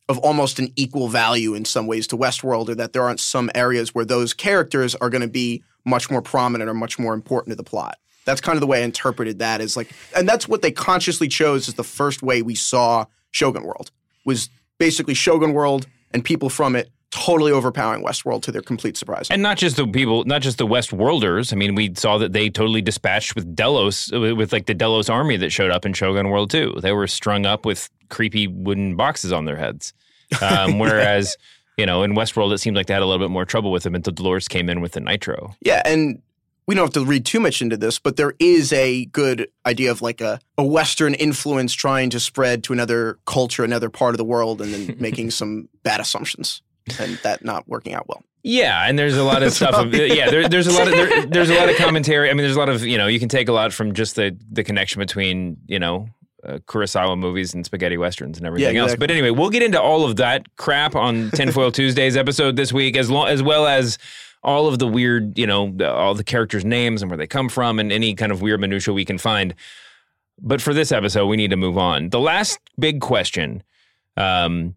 of almost an equal value in some ways to Westworld, or that there aren't some areas where those characters are going to be much more prominent or much more important to the plot. That's kind of the way I interpreted that is like, and that's what they consciously chose as the first way we saw Shogun World was basically Shogun World and people from it totally overpowering Westworld to their complete surprise. And not just the people, not just the West Worlders. I mean, we saw that they totally dispatched with Delos, with like the Delos army that showed up in Shogun World too. They were strung up with creepy wooden boxes on their heads. Um, [LAUGHS] whereas, you know, in Westworld, it seemed like they had a little bit more trouble with them until Dolores came in with the nitro. Yeah, and we don't have to read too much into this, but there is a good idea of like a, a Western influence trying to spread to another culture, another part of the world, and then [LAUGHS] making some bad assumptions and that not working out well. Yeah, and there's a lot of [LAUGHS] stuff. Of, yeah, there, there's a lot of there, there's a lot of commentary. I mean, there's a lot of you know you can take a lot from just the the connection between you know uh, Kurosawa movies and spaghetti westerns and everything else. exactly. But anyway, we'll get into all of that crap on Tinfoil Tuesdays episode this week, as long as well as all of the weird you know all the characters' names and where they come from and any kind of weird minutia we can find. But for this episode, we need to move on. The last big question. Um,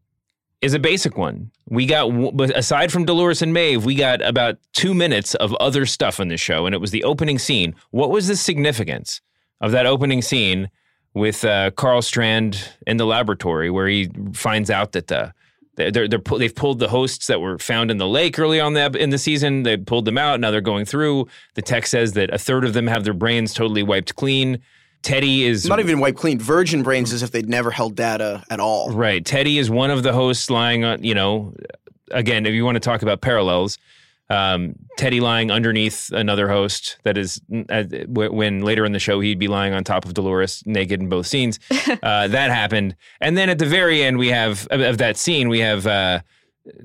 is a basic one. We got, aside from Dolores and Maeve, we got about two minutes of other stuff in the show, and it was the opening scene. What was the significance of that opening scene with uh, Karl Strand in the laboratory, where he finds out that the they're, they're, they've pulled the hosts that were found in the lake early on the, in the season. They pulled them out. Now they're going through. The text says that a third of them have their brains totally wiped clean. Teddy is Not even wiped clean. Virgin brains as if they'd never held data at all. Right. Teddy is one of the hosts lying on, you know, again, if you want to talk about parallels, um, Teddy lying underneath another host that is, uh, when later in the show he'd be lying on top of Dolores naked in both scenes. [LAUGHS] uh, that happened. And then at the very end, we have, of, of that scene, we have uh,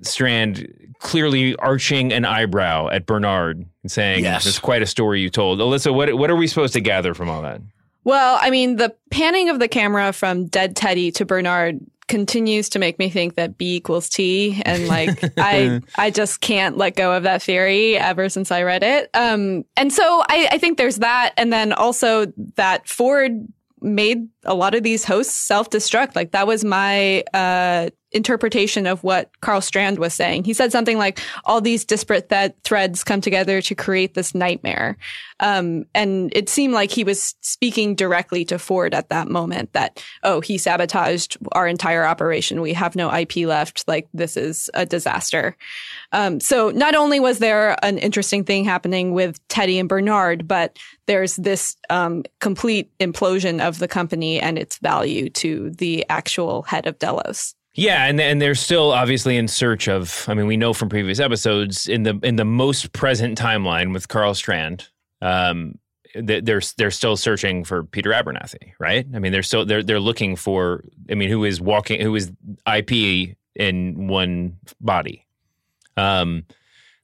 Strand clearly arching an eyebrow at Bernard and saying, Yes. It's quite a story you told. Alyssa, what, what are we supposed to gather from all that? Well, I mean, the panning of the camera from dead Teddy to Bernard continues to make me think that B equals T, and like [LAUGHS] I, I just can't let go of that theory ever since I read it. Um, and so I, I think there's that, and then also that Ford made a lot of these hosts self-destruct. Like that was my uh, interpretation of what Karl Strand was saying. He said something like, "All these disparate th- threads come together to create this nightmare," um, and it seemed like he was speaking directly to Ford at that moment. That oh, he sabotaged our entire operation. We have no IP left. Like this is a disaster. Um, so not only was there an interesting thing happening with Teddy and Bernard, but there's this um, complete implosion of the company and its value to the actual head of Delos. Yeah, and and they're still obviously in search of. I mean, we know from previous episodes in the in the most present timeline with Karl Strand, um, they're they're still searching for Peter Abernathy, right? I mean, they're still they're they're looking for. I mean, who is walking? Who is IP in one body? Um,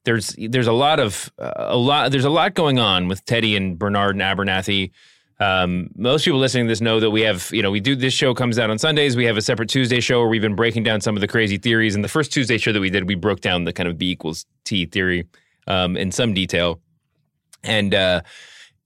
there's there's a lot of uh, a lot there's a lot going on with Teddy and Bernard and Abernathy. Um, most people listening to this know that we have, you know, we do this show comes out on Sundays. We have a separate Tuesday show where we've been breaking down some of the crazy theories. And the first Tuesday show that we did, we broke down the kind of B equals T theory um, in some detail. And uh,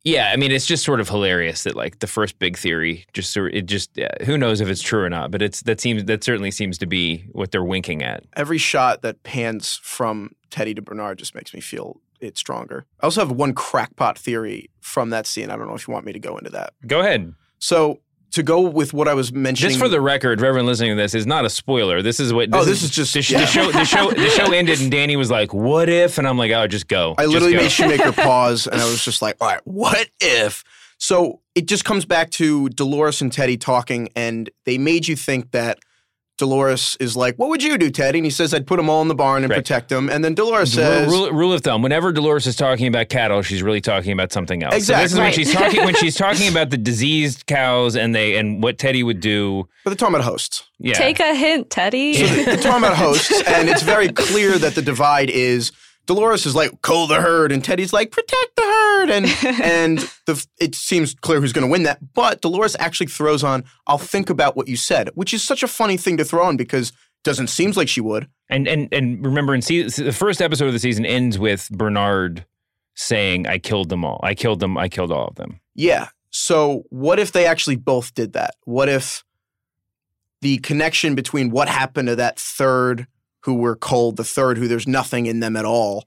Yeah, I mean, it's just sort of hilarious that like the first big theory just sort it just who knows if it's true or not, but it's that seems that certainly seems to be what they're winking at. Every shot that pans from Teddy to Bernard just makes me feel it stronger. I also have one crackpot theory from that scene. I don't know if you want me to go into that. Go ahead. So to go with what I was mentioning, Just for the record, for everyone listening to this, is not a spoiler. This is what. This Oh, this is just- the, sh- yeah. the show. The show. The show ended, and Danny was like, "What if?" And I'm like, "Oh, just go." I Just literally go." made Shoemaker [LAUGHS] pause, and I was just like, "All right, what if?" So it just comes back to Dolores and Teddy talking, and they made you think that Dolores is like, "What would you do, Teddy?" And he says, "I'd put them all in the barn and Right. protect them." And then Dolores Rule, says, rule, rule of thumb: Whenever Dolores is talking about cattle, she's really talking about something else. So Exactly. this is when she's talking when she's talking about the diseased cows and they and what Teddy would do. "But they're talking about hosts." Yeah, Take a hint, Teddy. They're talking about hosts, and it's very clear that the divide is Dolores is like cull the herd, and Teddy's like protect the herd, and [LAUGHS] and the it seems clear who's going to win that. But Dolores actually throws on, "I'll think about what you said," which is such a funny thing to throw on because it doesn't seems like she would. and and and remember, in season, the first episode of the season ends with Bernard saying, "I killed them all. I killed them. I killed all of them." Yeah. So what if they actually both did that? What if the connection between what happened to that third who were cold, the third who there's nothing in them at all,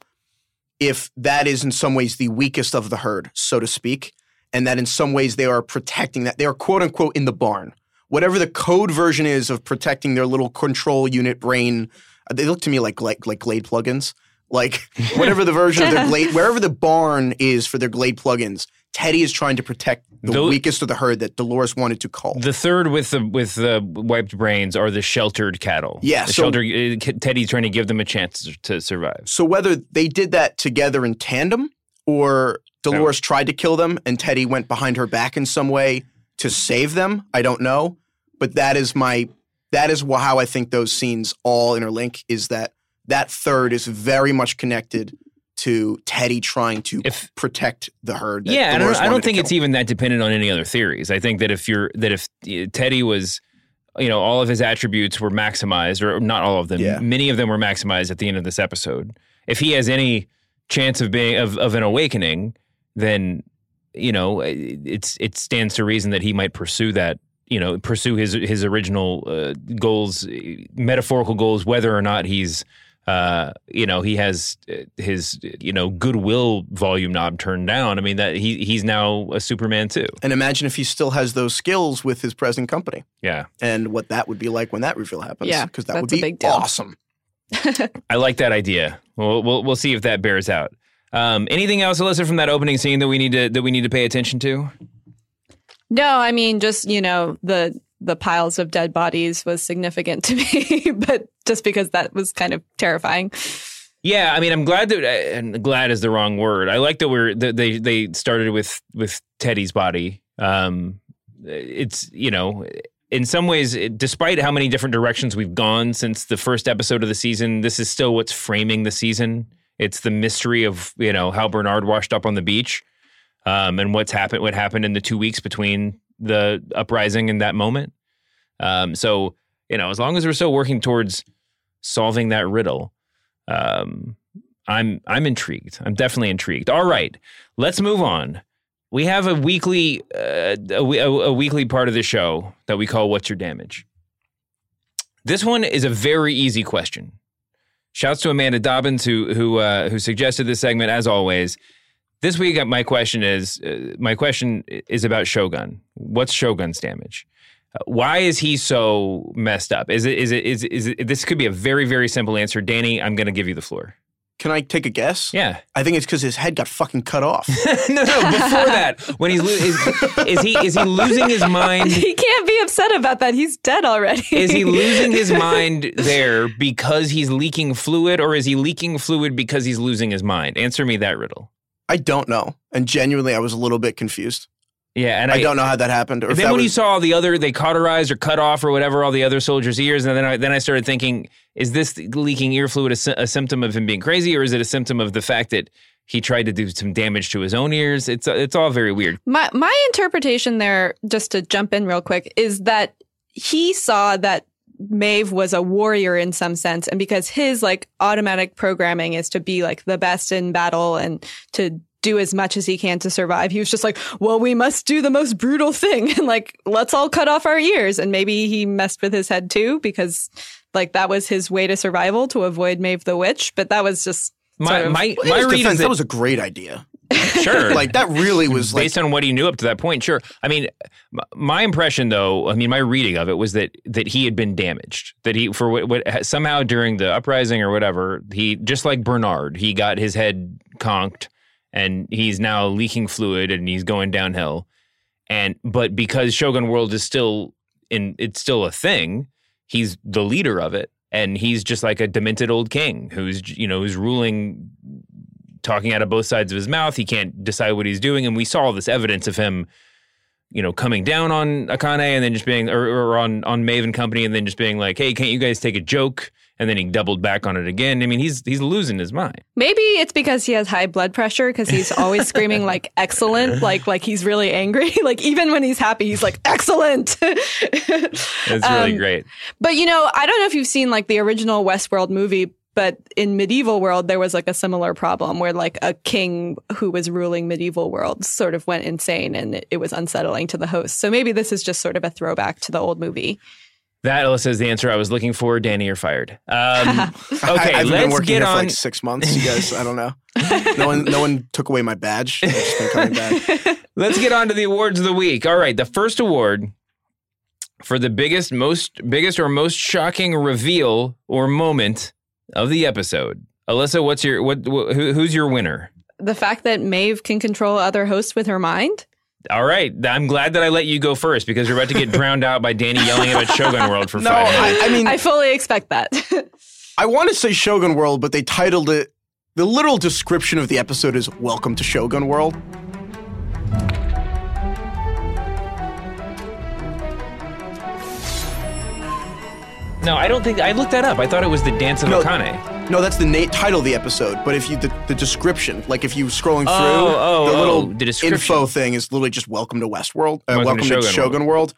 if that is in some ways the weakest of the herd, so to speak, and that in some ways they are protecting that, they are quote unquote in the barn. Whatever the code version is of protecting their little control unit brain, uh, they look to me like like like Glade plugins. Like [LAUGHS] whatever the version of their [LAUGHS] Glade, wherever the barn is for their Glade plugins, Teddy is trying to protect the Tho- weakest of the herd that Dolores wanted to call. The third with the with the wiped brains are the sheltered cattle. Yeah, the so- shelter. uh, Teddy's trying to give them a chance to, to survive. so whether they did that together in tandem or Dolores tried to kill them and Teddy went behind her back in some way to save them, I don't know. But that is my that is how I think those scenes all interlink is that that third is very much connected to Teddy trying to If- protect the herd. yeah, I don't, I don't think it's even that dependent on any other theories. I think that if you're that if Teddy was, you know, all of his attributes were maximized, or not all of them, Yeah. many of them were maximized at the end of this episode. If he has any chance of being of, of an awakening, then you know it's it stands to reason that he might pursue that. You know, pursue his his original uh, goals, metaphorical goals, whether or not he's uh, you know, he has uh, his, you know, goodwill volume knob turned down. I mean, that he he's now a Superman too. And imagine if he still has those skills with his present company Yeah, and what that would be like when that reveal happens. Yeah, because that that's would a be big deal. awesome. [LAUGHS] I like that idea. We'll we'll, we'll see if that bears out. Um, anything else, Alyssa, from that opening scene that we need to that we need to pay attention to? No, I mean just you know the the piles of dead bodies was significant to [LAUGHS] me, but just because that was kind of terrifying. Yeah, I mean, I'm glad that and glad is the wrong word. I like that we're that they they started with with Teddy's body. Um, it's you know, in some ways, it- despite how many different directions we've gone since the first episode of the season, this is still what's framing the season. It's the mystery of you know how Bernard washed up on the beach, um, and what's happened, what happened in the two weeks between the uprising in that moment. Um, so you know, as long as we're still working towards solving that riddle, um, I'm I'm intrigued. I'm definitely intrigued. All right, let's move on. We have a weekly uh, a, a, weekly part of the show that we call "What's Your Damage." This one is a very easy question. Shouts to Amanda Dobbins who who uh, who suggested this segment as always. This week, my question is uh, my question is about Shogun. What's Shogun's damage? Uh, Why is he so messed up? Is it is it is it, is it, this could be a very very simple answer. Danny, I'm going to give you the floor. Can I take a guess? Yeah. I think it's because his head got fucking cut off. [LAUGHS] no, no. Before that, when he's lo- is, is he is he losing his mind? [LAUGHS] He can't be upset about that. He's dead already. Is he [LAUGHS] losing his mind there because he's leaking fluid, or is he leaking fluid because he's losing his mind? Answer me that riddle. I don't know. And genuinely, I was a little bit confused. Yeah, and I, don't know how that happened. Or if then that when you saw all the other, they cauterized or cut off or whatever all the other soldiers' ears, and then I, then I started thinking, is this leaking ear fluid a, a symptom of him being crazy, or is it a symptom of the fact that he tried to do some damage to his own ears? It's it's all very weird. My my interpretation there, just to jump in real quick, is that he saw that Maeve was a warrior in some sense, and because his like automatic programming is to be like the best in battle and to do as much as he can to survive. He was just like, well, we must do the most brutal thing [LAUGHS] and like, let's all cut off our ears. And maybe he messed with his head too because like that was his way to survival to avoid Maeve the witch. But that was just My sort of- my In my his defense, is that that, was a great idea. Sure Like that really was like based on what he knew up to that point. Sure. I mean, my impression, though, I mean, my reading of it was that that he had been damaged. That he for what, what somehow during the uprising or whatever, he just like Bernard, he got his head conked, and he's now leaking fluid and he's going downhill. And but because Shogun World is still in, it's still a thing. He's the leader of it, and he's just like a demented old king who's you know who's ruling talking out of both sides of his mouth. He can't decide what he's doing. And we saw all this evidence of him, you know, coming down on Akane and then just being, or, or on, on Maeve and Company and then just being like, hey, can't you guys take a joke? And then he doubled back on it again. I mean, he's he's losing his mind. Maybe it's because he has high blood pressure because he's always [LAUGHS] screaming like excellent, like like he's really angry. [LAUGHS] like even when he's happy, he's like excellent. [LAUGHS] It's really Um, great. But you know, I don't know if you've seen like the original Westworld movie, but in medieval world there was like a similar problem where like a king who was ruling medieval world sort of went insane and it, it was unsettling to the host. So maybe this is just sort of a throwback to the old movie. That, Alyssa, is the answer I was looking for. Danny, you're fired. Um, [LAUGHS] okay, I, I've been let's working get here for on. like six months. You guys, I don't know. No one, no one took away my badge. I've just been coming back. [LAUGHS] Let's get on to the awards of the week. All right, the first award for the biggest, most biggest or most shocking reveal or moment of the episode. Alyssa, what's your what? wh- who's your winner? The fact that Maeve can control other hosts with her mind. All right, I'm glad that I let you go first because you're about to get drowned out by Danny yelling about Shogun World for No, five minutes. I, I mean, I fully expect that. [LAUGHS] I want to say Shogun World, but they titled it. The literal description of the episode is "Welcome to Shogun World." No, I don't think I looked that up. I thought it was the Dance of No. Akane. No, that's the na- title of the episode. But if you the, the description, like if you scrolling through, Oh, oh, the oh, little the info thing is literally just "Welcome to Westworld." Uh, Welcome welcome, to to Shogun Shogun, World.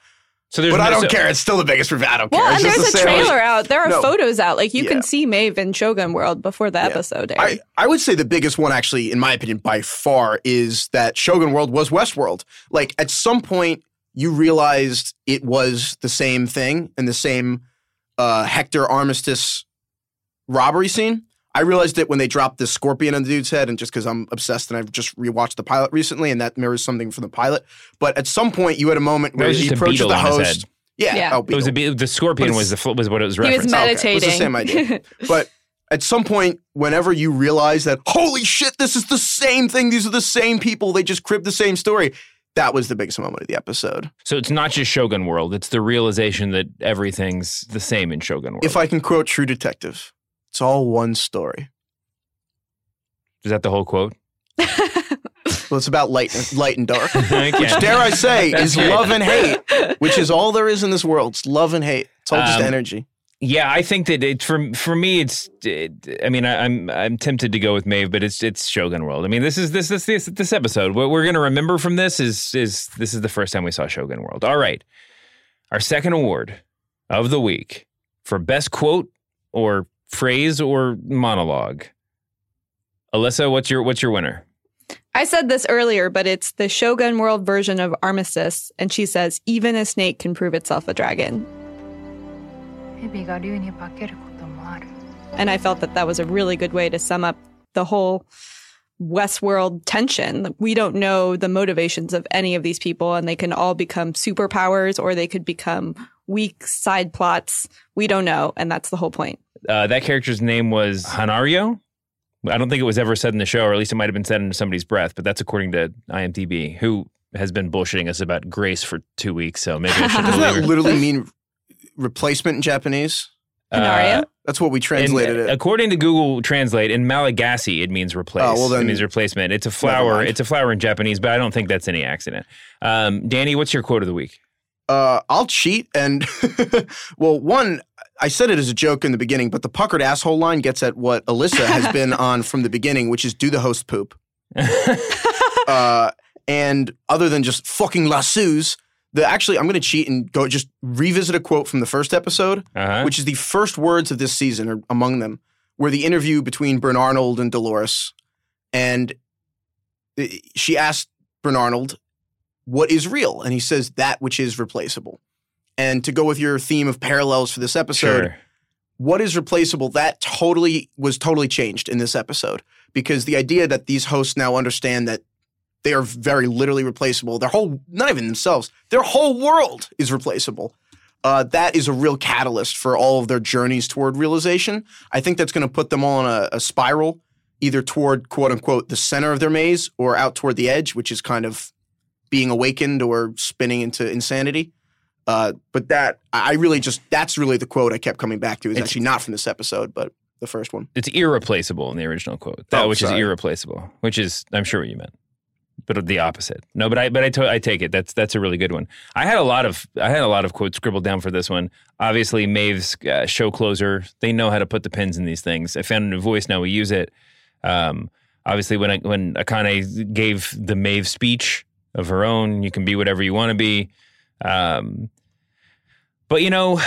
So there's But I don't so- care. It's still the biggest reveal. I don't care. well, and there's a the same. trailer out. There are No. photos out. Like you Yeah. can see Maeve in Shogun World before the episode aired. I, I would say the biggest one, actually, in my opinion, by far, is that Shogun World was Westworld. Like at some point, you realized it was the same thing and the same uh, Hector Armistice robbery scene. I realized it when they dropped the scorpion on the dude's head, and just because I'm obsessed and I've just rewatched the pilot recently, and that mirrors something from the pilot. But at some point, you had a moment where was he just a approaches beetle the host. Yeah, Yeah. oh, It was a be- the scorpion was the fl- was what it was he was referenced. Okay, it was the same idea. [LAUGHS] But at some point, whenever you realize that, holy shit, this is the same thing, these are the same people, they just cribbed the same story, that was the biggest moment of the episode. So it's not just Shogun World; it's the realization that everything's the same in Shogun World. If I can quote True Detective, it's all one story. is that the whole quote? [LAUGHS] Well, it's about light, light and dark, [LAUGHS] Okay. which, dare I say, is great. love and hate, which is all there is in this world. It's love and hate. It's all just Um, energy. Yeah, I think that it for for me it's. It, I mean, I, I'm I'm tempted to go with Maeve, but it's it's Shogun World. I mean, this is this this this, this episode. What we're gonna remember from this is is this is the first time we saw Shogun World. All right, our second award of the week for best quote or phrase or monologue. Alyssa, what's your what's your winner? I said this earlier, but it's the Shogun World version of Armistice, and she says, "Even a snake can prove itself a dragon." And I felt that that was a really good way to sum up the whole Westworld tension. We don't know the motivations of any of these people, and they can all become superpowers or they could become weak side plots. We don't know, and that's the whole point. Uh, that character's name was Hanaryo. I don't think it was ever said in the show, or at least it might have been said under somebody's breath, but that's according to IMDb, who has been bullshitting us about Grace for two weeks. So maybe I [LAUGHS] should Doesn't that literally mean replacement in Japanese? Hanaryo? That's what we in- translated it. According to Google Translate, in Malagasy, it means replace. Oh, well then- it means replacement. It's a flower. It's a flower in Japanese, but I don't think that's any accident. Um, Danny, what's your quote of the week? Uh, I'll cheat and [LAUGHS] well, one, I said it as a joke in the beginning, but the puckered asshole line gets at what Alyssa has [LAUGHS] been on from the beginning, which is do the host poop. [LAUGHS] uh, and other than just fucking lassos, the actually I'm going to cheat and go just revisit a quote from the first episode, Uh-huh. which is the first words of this season, or among them, were the interview between Bern Arnold and Dolores, and she asked Bern Arnold, "What is real?" And he says, "That which is replaceable." And to go with your theme of parallels for this episode, Sure. what is replaceable that totally was totally changed in this episode because the idea that these hosts now understand that they are very literally replaceable their whole not even themselves their whole world is replaceable uh, that is a real catalyst for all of their journeys toward realization i think that's going to put them all on a, a spiral either toward quote unquote the center of their maze or out toward the edge which is kind of being awakened or spinning into insanity uh, but that I I really just that's really the quote I kept coming back to. Is It's- actually not from this episode, but the first one. It's irreplaceable in the original quote. That Oh, which sorry. is irreplaceable, which is I'm sure what you meant, but the opposite. No, but I but I, to, I take it. That's that's a really good one. I had a lot of I had a lot of quotes scribbled down for this one. Obviously, Maeve's uh, show closer. They know how to put the pins in these things. I found a new voice. Now we use it. Um, obviously, when I, when Akane gave the Maeve speech of her own, you can be whatever you want to be. Um, but you know,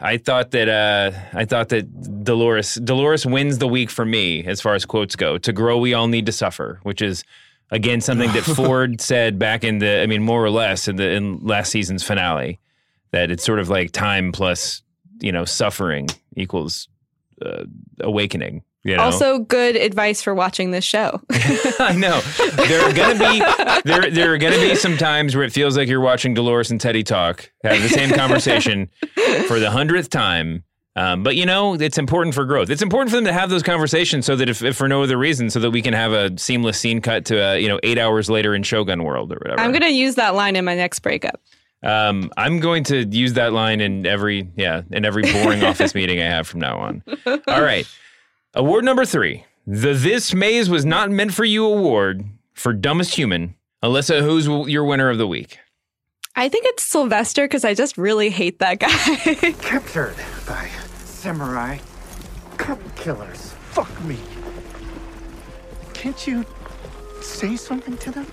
I thought that uh, I thought that Dolores Dolores wins the week for me as far as quotes go. To grow, we all need to suffer, which is again something that [LAUGHS] Ford said back in the I mean more or less in the in last season's finale that it's sort of like time plus you know suffering equals uh, awakening. You know? Also, good advice for watching this show. [LAUGHS] I know there are gonna be there there are gonna be some times where it feels like you're watching Dolores and Teddy talk, have the same conversation [LAUGHS] for the hundredth time. Um, but you know, it's important for growth. It's important for them to have those conversations so that if, if for no other reason, so that we can have a seamless scene cut to uh, you know eight hours later in Shogun World or whatever. I'm going to use that line in my next breakup. Um, I'm going to use that line in every yeah in every boring [LAUGHS] office meeting I have from now on. All right, award number three: the This Maze Was Not Meant for You award for dumbest human. Alyssa, who's your winner of the week? I think it's Sylvester because I just really hate that guy. Captured by samurai cop killers. Fuck me. Can't you say something to them?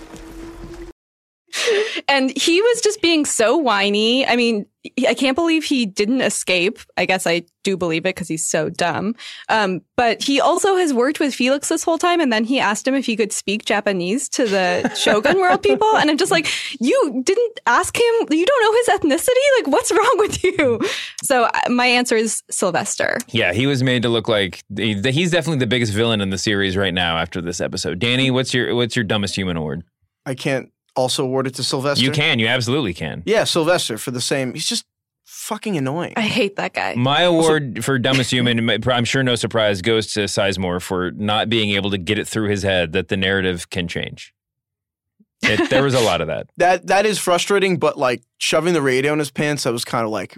And he was just being so whiny. I mean, I can't believe he didn't escape. I guess I do believe it because he's so dumb. Um, but he also has worked with Felix this whole time. And then he asked him if he could speak Japanese to the [LAUGHS] Shogun World people. And I'm just like, you didn't ask him. You don't know his ethnicity. Like, what's wrong with you? So uh, my answer is Sylvester. Yeah, he was made to look like he- he's definitely the biggest villain in the series right now after this episode. Danny, what's your what's your dumbest human award? I can't also award it to Sylvester. You can, you absolutely can. Yeah, Sylvester for the same. He's just fucking annoying. I hate that guy. My award for dumbest human, [LAUGHS] I'm sure no surprise, goes to Sizemore for not being able to get it through his head that the narrative can change. It, there was a lot of that. [LAUGHS] That that is frustrating, but like shoving the radio in his pants, I was kind of like,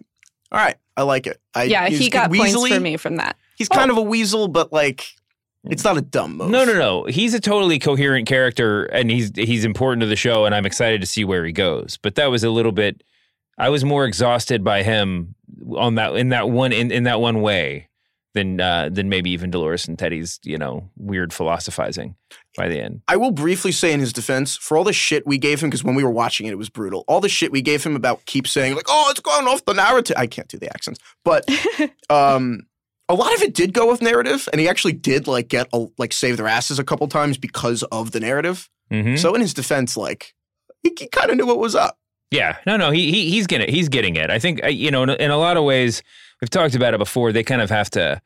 all right, I like it. I, yeah, he got points weaselly. for me from that. He's kind oh. of a weasel, but like, it's not a dumb move. No, no, no. He's a totally coherent character, and he's he's important to the show, and I'm excited to see where he goes. But that was a little bit. I was more exhausted by him on that in that one in, in that one way than uh, than maybe even Dolores and Teddy's you know weird philosophizing by the end. I will briefly say in his defense, for all the shit we gave him, because when we were watching it, it was brutal. All the shit we gave him about keep saying like, "Oh, it's going off the narrative." I can't do the accents, but [LAUGHS] um, a lot of it did go with narrative, and he actually did like get a, like save their asses a couple times because of the narrative. Mhm. So in his defense, like he, he kind of knew what was up. Yeah, no, no, he, he he's getting it. He's getting it. I think uh, you know, in, in a lot of ways, we've talked about it before. They kind of have to.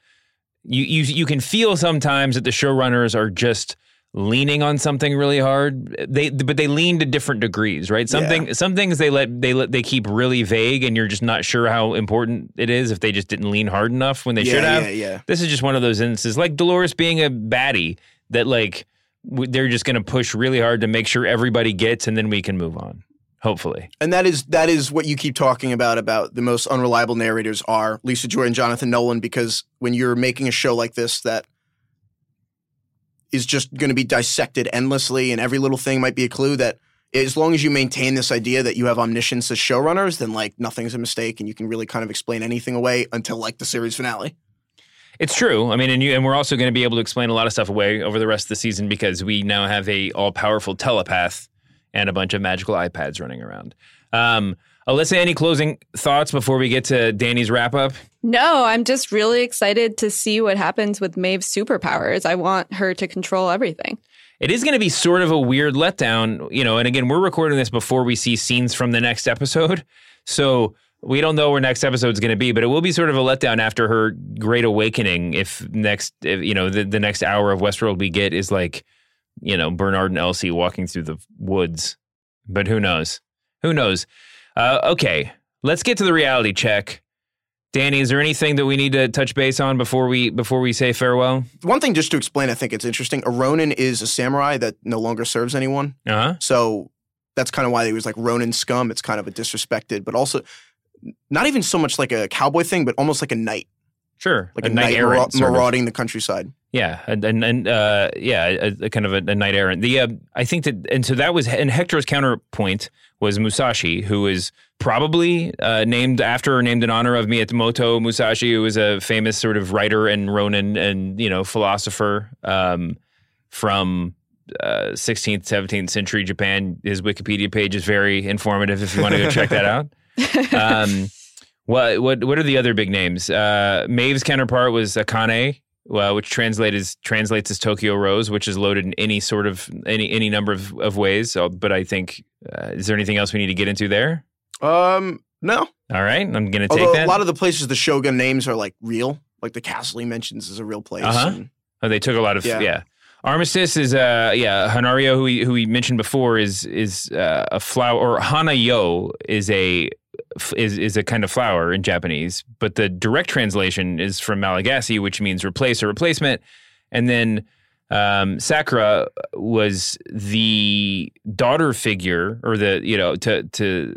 You you you can feel sometimes that the showrunners are just leaning on something really hard. They but they lean to different degrees, right? Something some things they let they let they keep really vague, and you're just not sure how important it is if they just didn't lean hard enough when they yeah, should have. yeah, yeah. This is just one of those instances, like Dolores being a baddie that like w- they're just going to push really hard to make sure everybody gets, and then we can move on. Hopefully. And that is that is what you keep talking about about the most unreliable narrators are Lisa Joy and Jonathan Nolan because when you're making a show like this that is just going to be dissected endlessly and every little thing might be a clue that as long as you maintain this idea that you have omniscience as showrunners then like nothing's a mistake and you can really kind of explain anything away until like the series finale. It's true. I mean, and you and we're also going to be able to explain a lot of stuff away over the rest of the season because we now have a all powerful telepath and a bunch of magical iPads running around. Um, Alyssa, any closing thoughts before we get to Danny's wrap up? No, I'm just really excited to see what happens with Maeve's superpowers. I want her to control everything. it is going to be sort of a weird letdown, you know. And again, we're recording this before we see scenes from the next episode, [LAUGHS] so we don't know where next episode is going to be. But it will be sort of a letdown after her great awakening. If next, if, you know, the, the next hour of Westworld we get is like, you know, Bernard and Elsie walking through the woods. But who knows? Who knows? Uh, okay, let's get to the reality check. Danny, is there anything that we need to touch base on before we before we say farewell? One thing just to explain, I think it's interesting. A Ronin is a samurai that no longer serves anyone. Uh huh. So that's kind of why he was like Ronin scum. It's kind of a disrespected, but also not even so much like a cowboy thing, but almost like a knight, Sure, like a, knight, errant mara- sort of. marauding the countryside. Yeah, and and, and uh, yeah, a, a kind of a, a knight errant. The uh, I think that, and so that was, and Hector's counterpoint was Musashi, who is probably uh, named after or named in honor of Miyamoto Musashi, who was a famous sort of writer and Ronin and you know philosopher um, from. Uh, 16th, 17th century Japan. His Wikipedia page is very informative if you want to go check that [LAUGHS] out. Um, what what what are the other big names? Uh, Maeve's counterpart was Akane, well, which translates translates as Tokyo Rose, which is loaded in any sort of any any number of, of ways. So, but I think uh, is there anything else we need to get into there? Um, no. All right, I'm gonna take Although that. a lot of the places the Shogun names are like real, like the castle he mentions is a real place. Uh-huh. and- oh, they took a lot of yeah. Yeah. Armistice is uh yeah Hanaryo who we, who we mentioned before is is uh, a flower or Hanayo is a is is a kind of flower in Japanese, but the direct translation is from Malagasy, which means replace or replacement. And then um, Sakura was the daughter figure, or the you know to to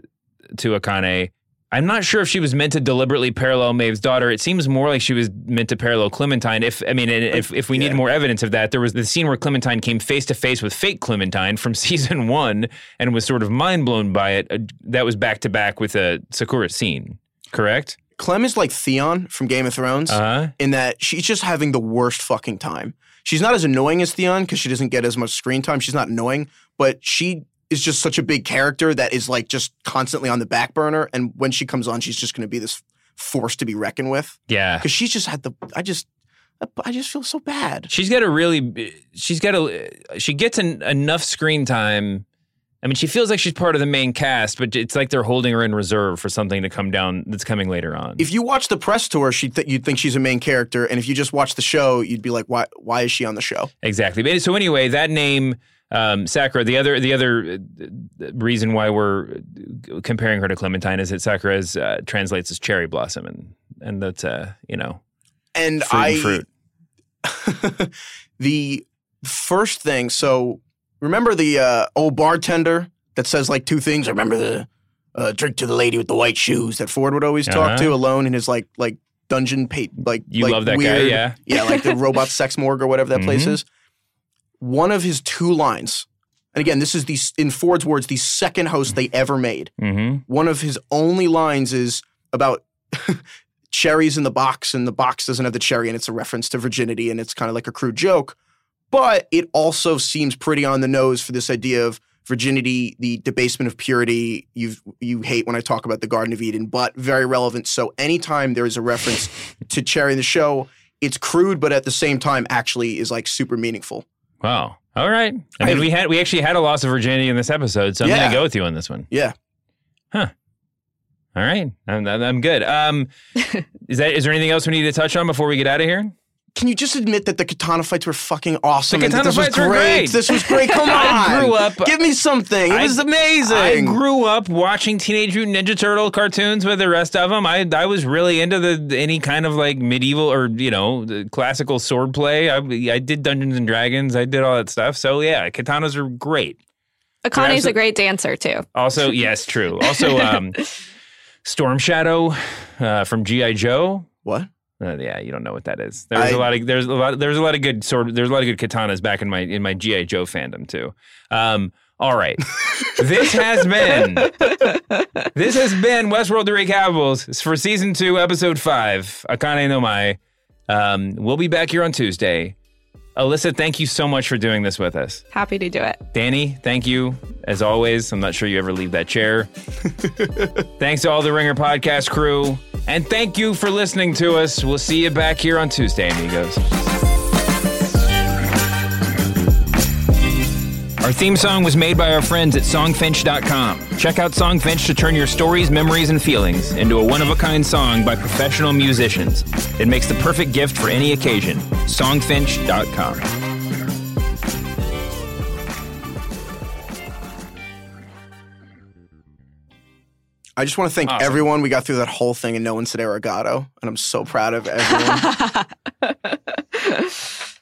to Akane. I'm not sure if she was meant to deliberately parallel Maeve's daughter. It seems more like she was meant to parallel Clementine. If I mean, if if we need more evidence of that, there was the scene where Clementine came face to face with fake Clementine from [LAUGHS] season one and was sort of mind blown by it. Uh, That was back to back with a Sakura scene, correct? Clem is like Theon from Game of Thrones Uh huh. in that she's just having the worst fucking time. She's not as annoying as Theon because she doesn't get as much screen time. She's not annoying, but she is just such a big character that is like just constantly on the back burner. And when she comes on, she's just going to be this force to be reckoned with Yeah. because she's just had the. I just, I just feel so bad. She's got a really, she's got a, she gets an, enough screen time. I mean, she feels like she's part of the main cast, but it's like they're holding her in reserve for something to come down that's coming later on. If you watch the press tour, she th- you'd think she's a main character, and if you just watch the show, you'd be like, why? Why is she on the show? Exactly. So anyway, that name um, Sakura. The other the other uh, reason why we're comparing her to Clementine is that Sakura is, uh, translates as cherry blossom, and and that's uh, you know And fruit I and fruit. [LAUGHS] the first thing. So remember the uh, old bartender that says like two things. Remember the uh, drink to the lady with the white shoes that Ford would always talk Uh-huh. to alone in his like like dungeon pa- like You like love that guy, yeah? yeah, like the robot sex morgue or whatever that [LAUGHS] place Mhm. is. One of his two lines, and again, this is the in Ford's words, the second host they ever made. Mm-hmm. One of his only lines is about [LAUGHS] cherries in the box, and the box doesn't have the cherry, and it's a reference to virginity, and it's kind of like a crude joke. But it also seems pretty on the nose for this idea of virginity, the debasement of purity. You you hate when I talk about the Garden of Eden, but very relevant. So anytime there is a reference to cherry in the show, it's crude, but at the same time, actually is like super meaningful. Wow. All right. I I- mean, we had we actually had a loss of virginity in this episode, so I'm Yeah. gonna go with you on this one. Yeah. Huh. All right. I'm, I'm I'm good. Um, [LAUGHS] is that is there anything else we need to touch on before we get out of here? Can you just admit that the katana fights were fucking awesome? The and that katana this was fights were great. great. This was great. [LAUGHS] Come on. I grew up- Give me something. It I- was amazing. I grew up watching Teenage Mutant Ninja Turtle cartoons with the rest of them. I I was really into the any kind of like medieval or you know the classical sword play. I I did Dungeons and Dragons. I did all that stuff. So yeah, katanas are great. Akane's a great dancer too. Also, [LAUGHS] yes, true. Also, um, Storm Shadow uh, from GI Joe. what? Uh, yeah, you don't know what that is. There's I- a lot of there's a lot there's a lot of good sword there's a lot of good katanas back in my in my GI Joe fandom too. Um, all right, this has been this has been Westworld the Recapables for season two, episode five. Akane no Mai. Um, we'll be back here on Tuesday. Alyssa, thank you so much for doing this with us. Happy to do it. Danny, thank you as always. I'm not sure you ever leave that chair. [LAUGHS] Thanks to all the Ringer podcast crew. And thank you for listening to us. We'll see you back here on Tuesday, amigos. Our theme song was made by our friends at songfinch.com. Check out Songfinch to turn your stories, memories, and feelings into a one of a kind song by professional musicians. It makes the perfect gift for any occasion. Songfinch.com. I just want to thank Awesome. everyone. We got through that whole thing and no one said arigato, and I'm so proud of everyone. [LAUGHS]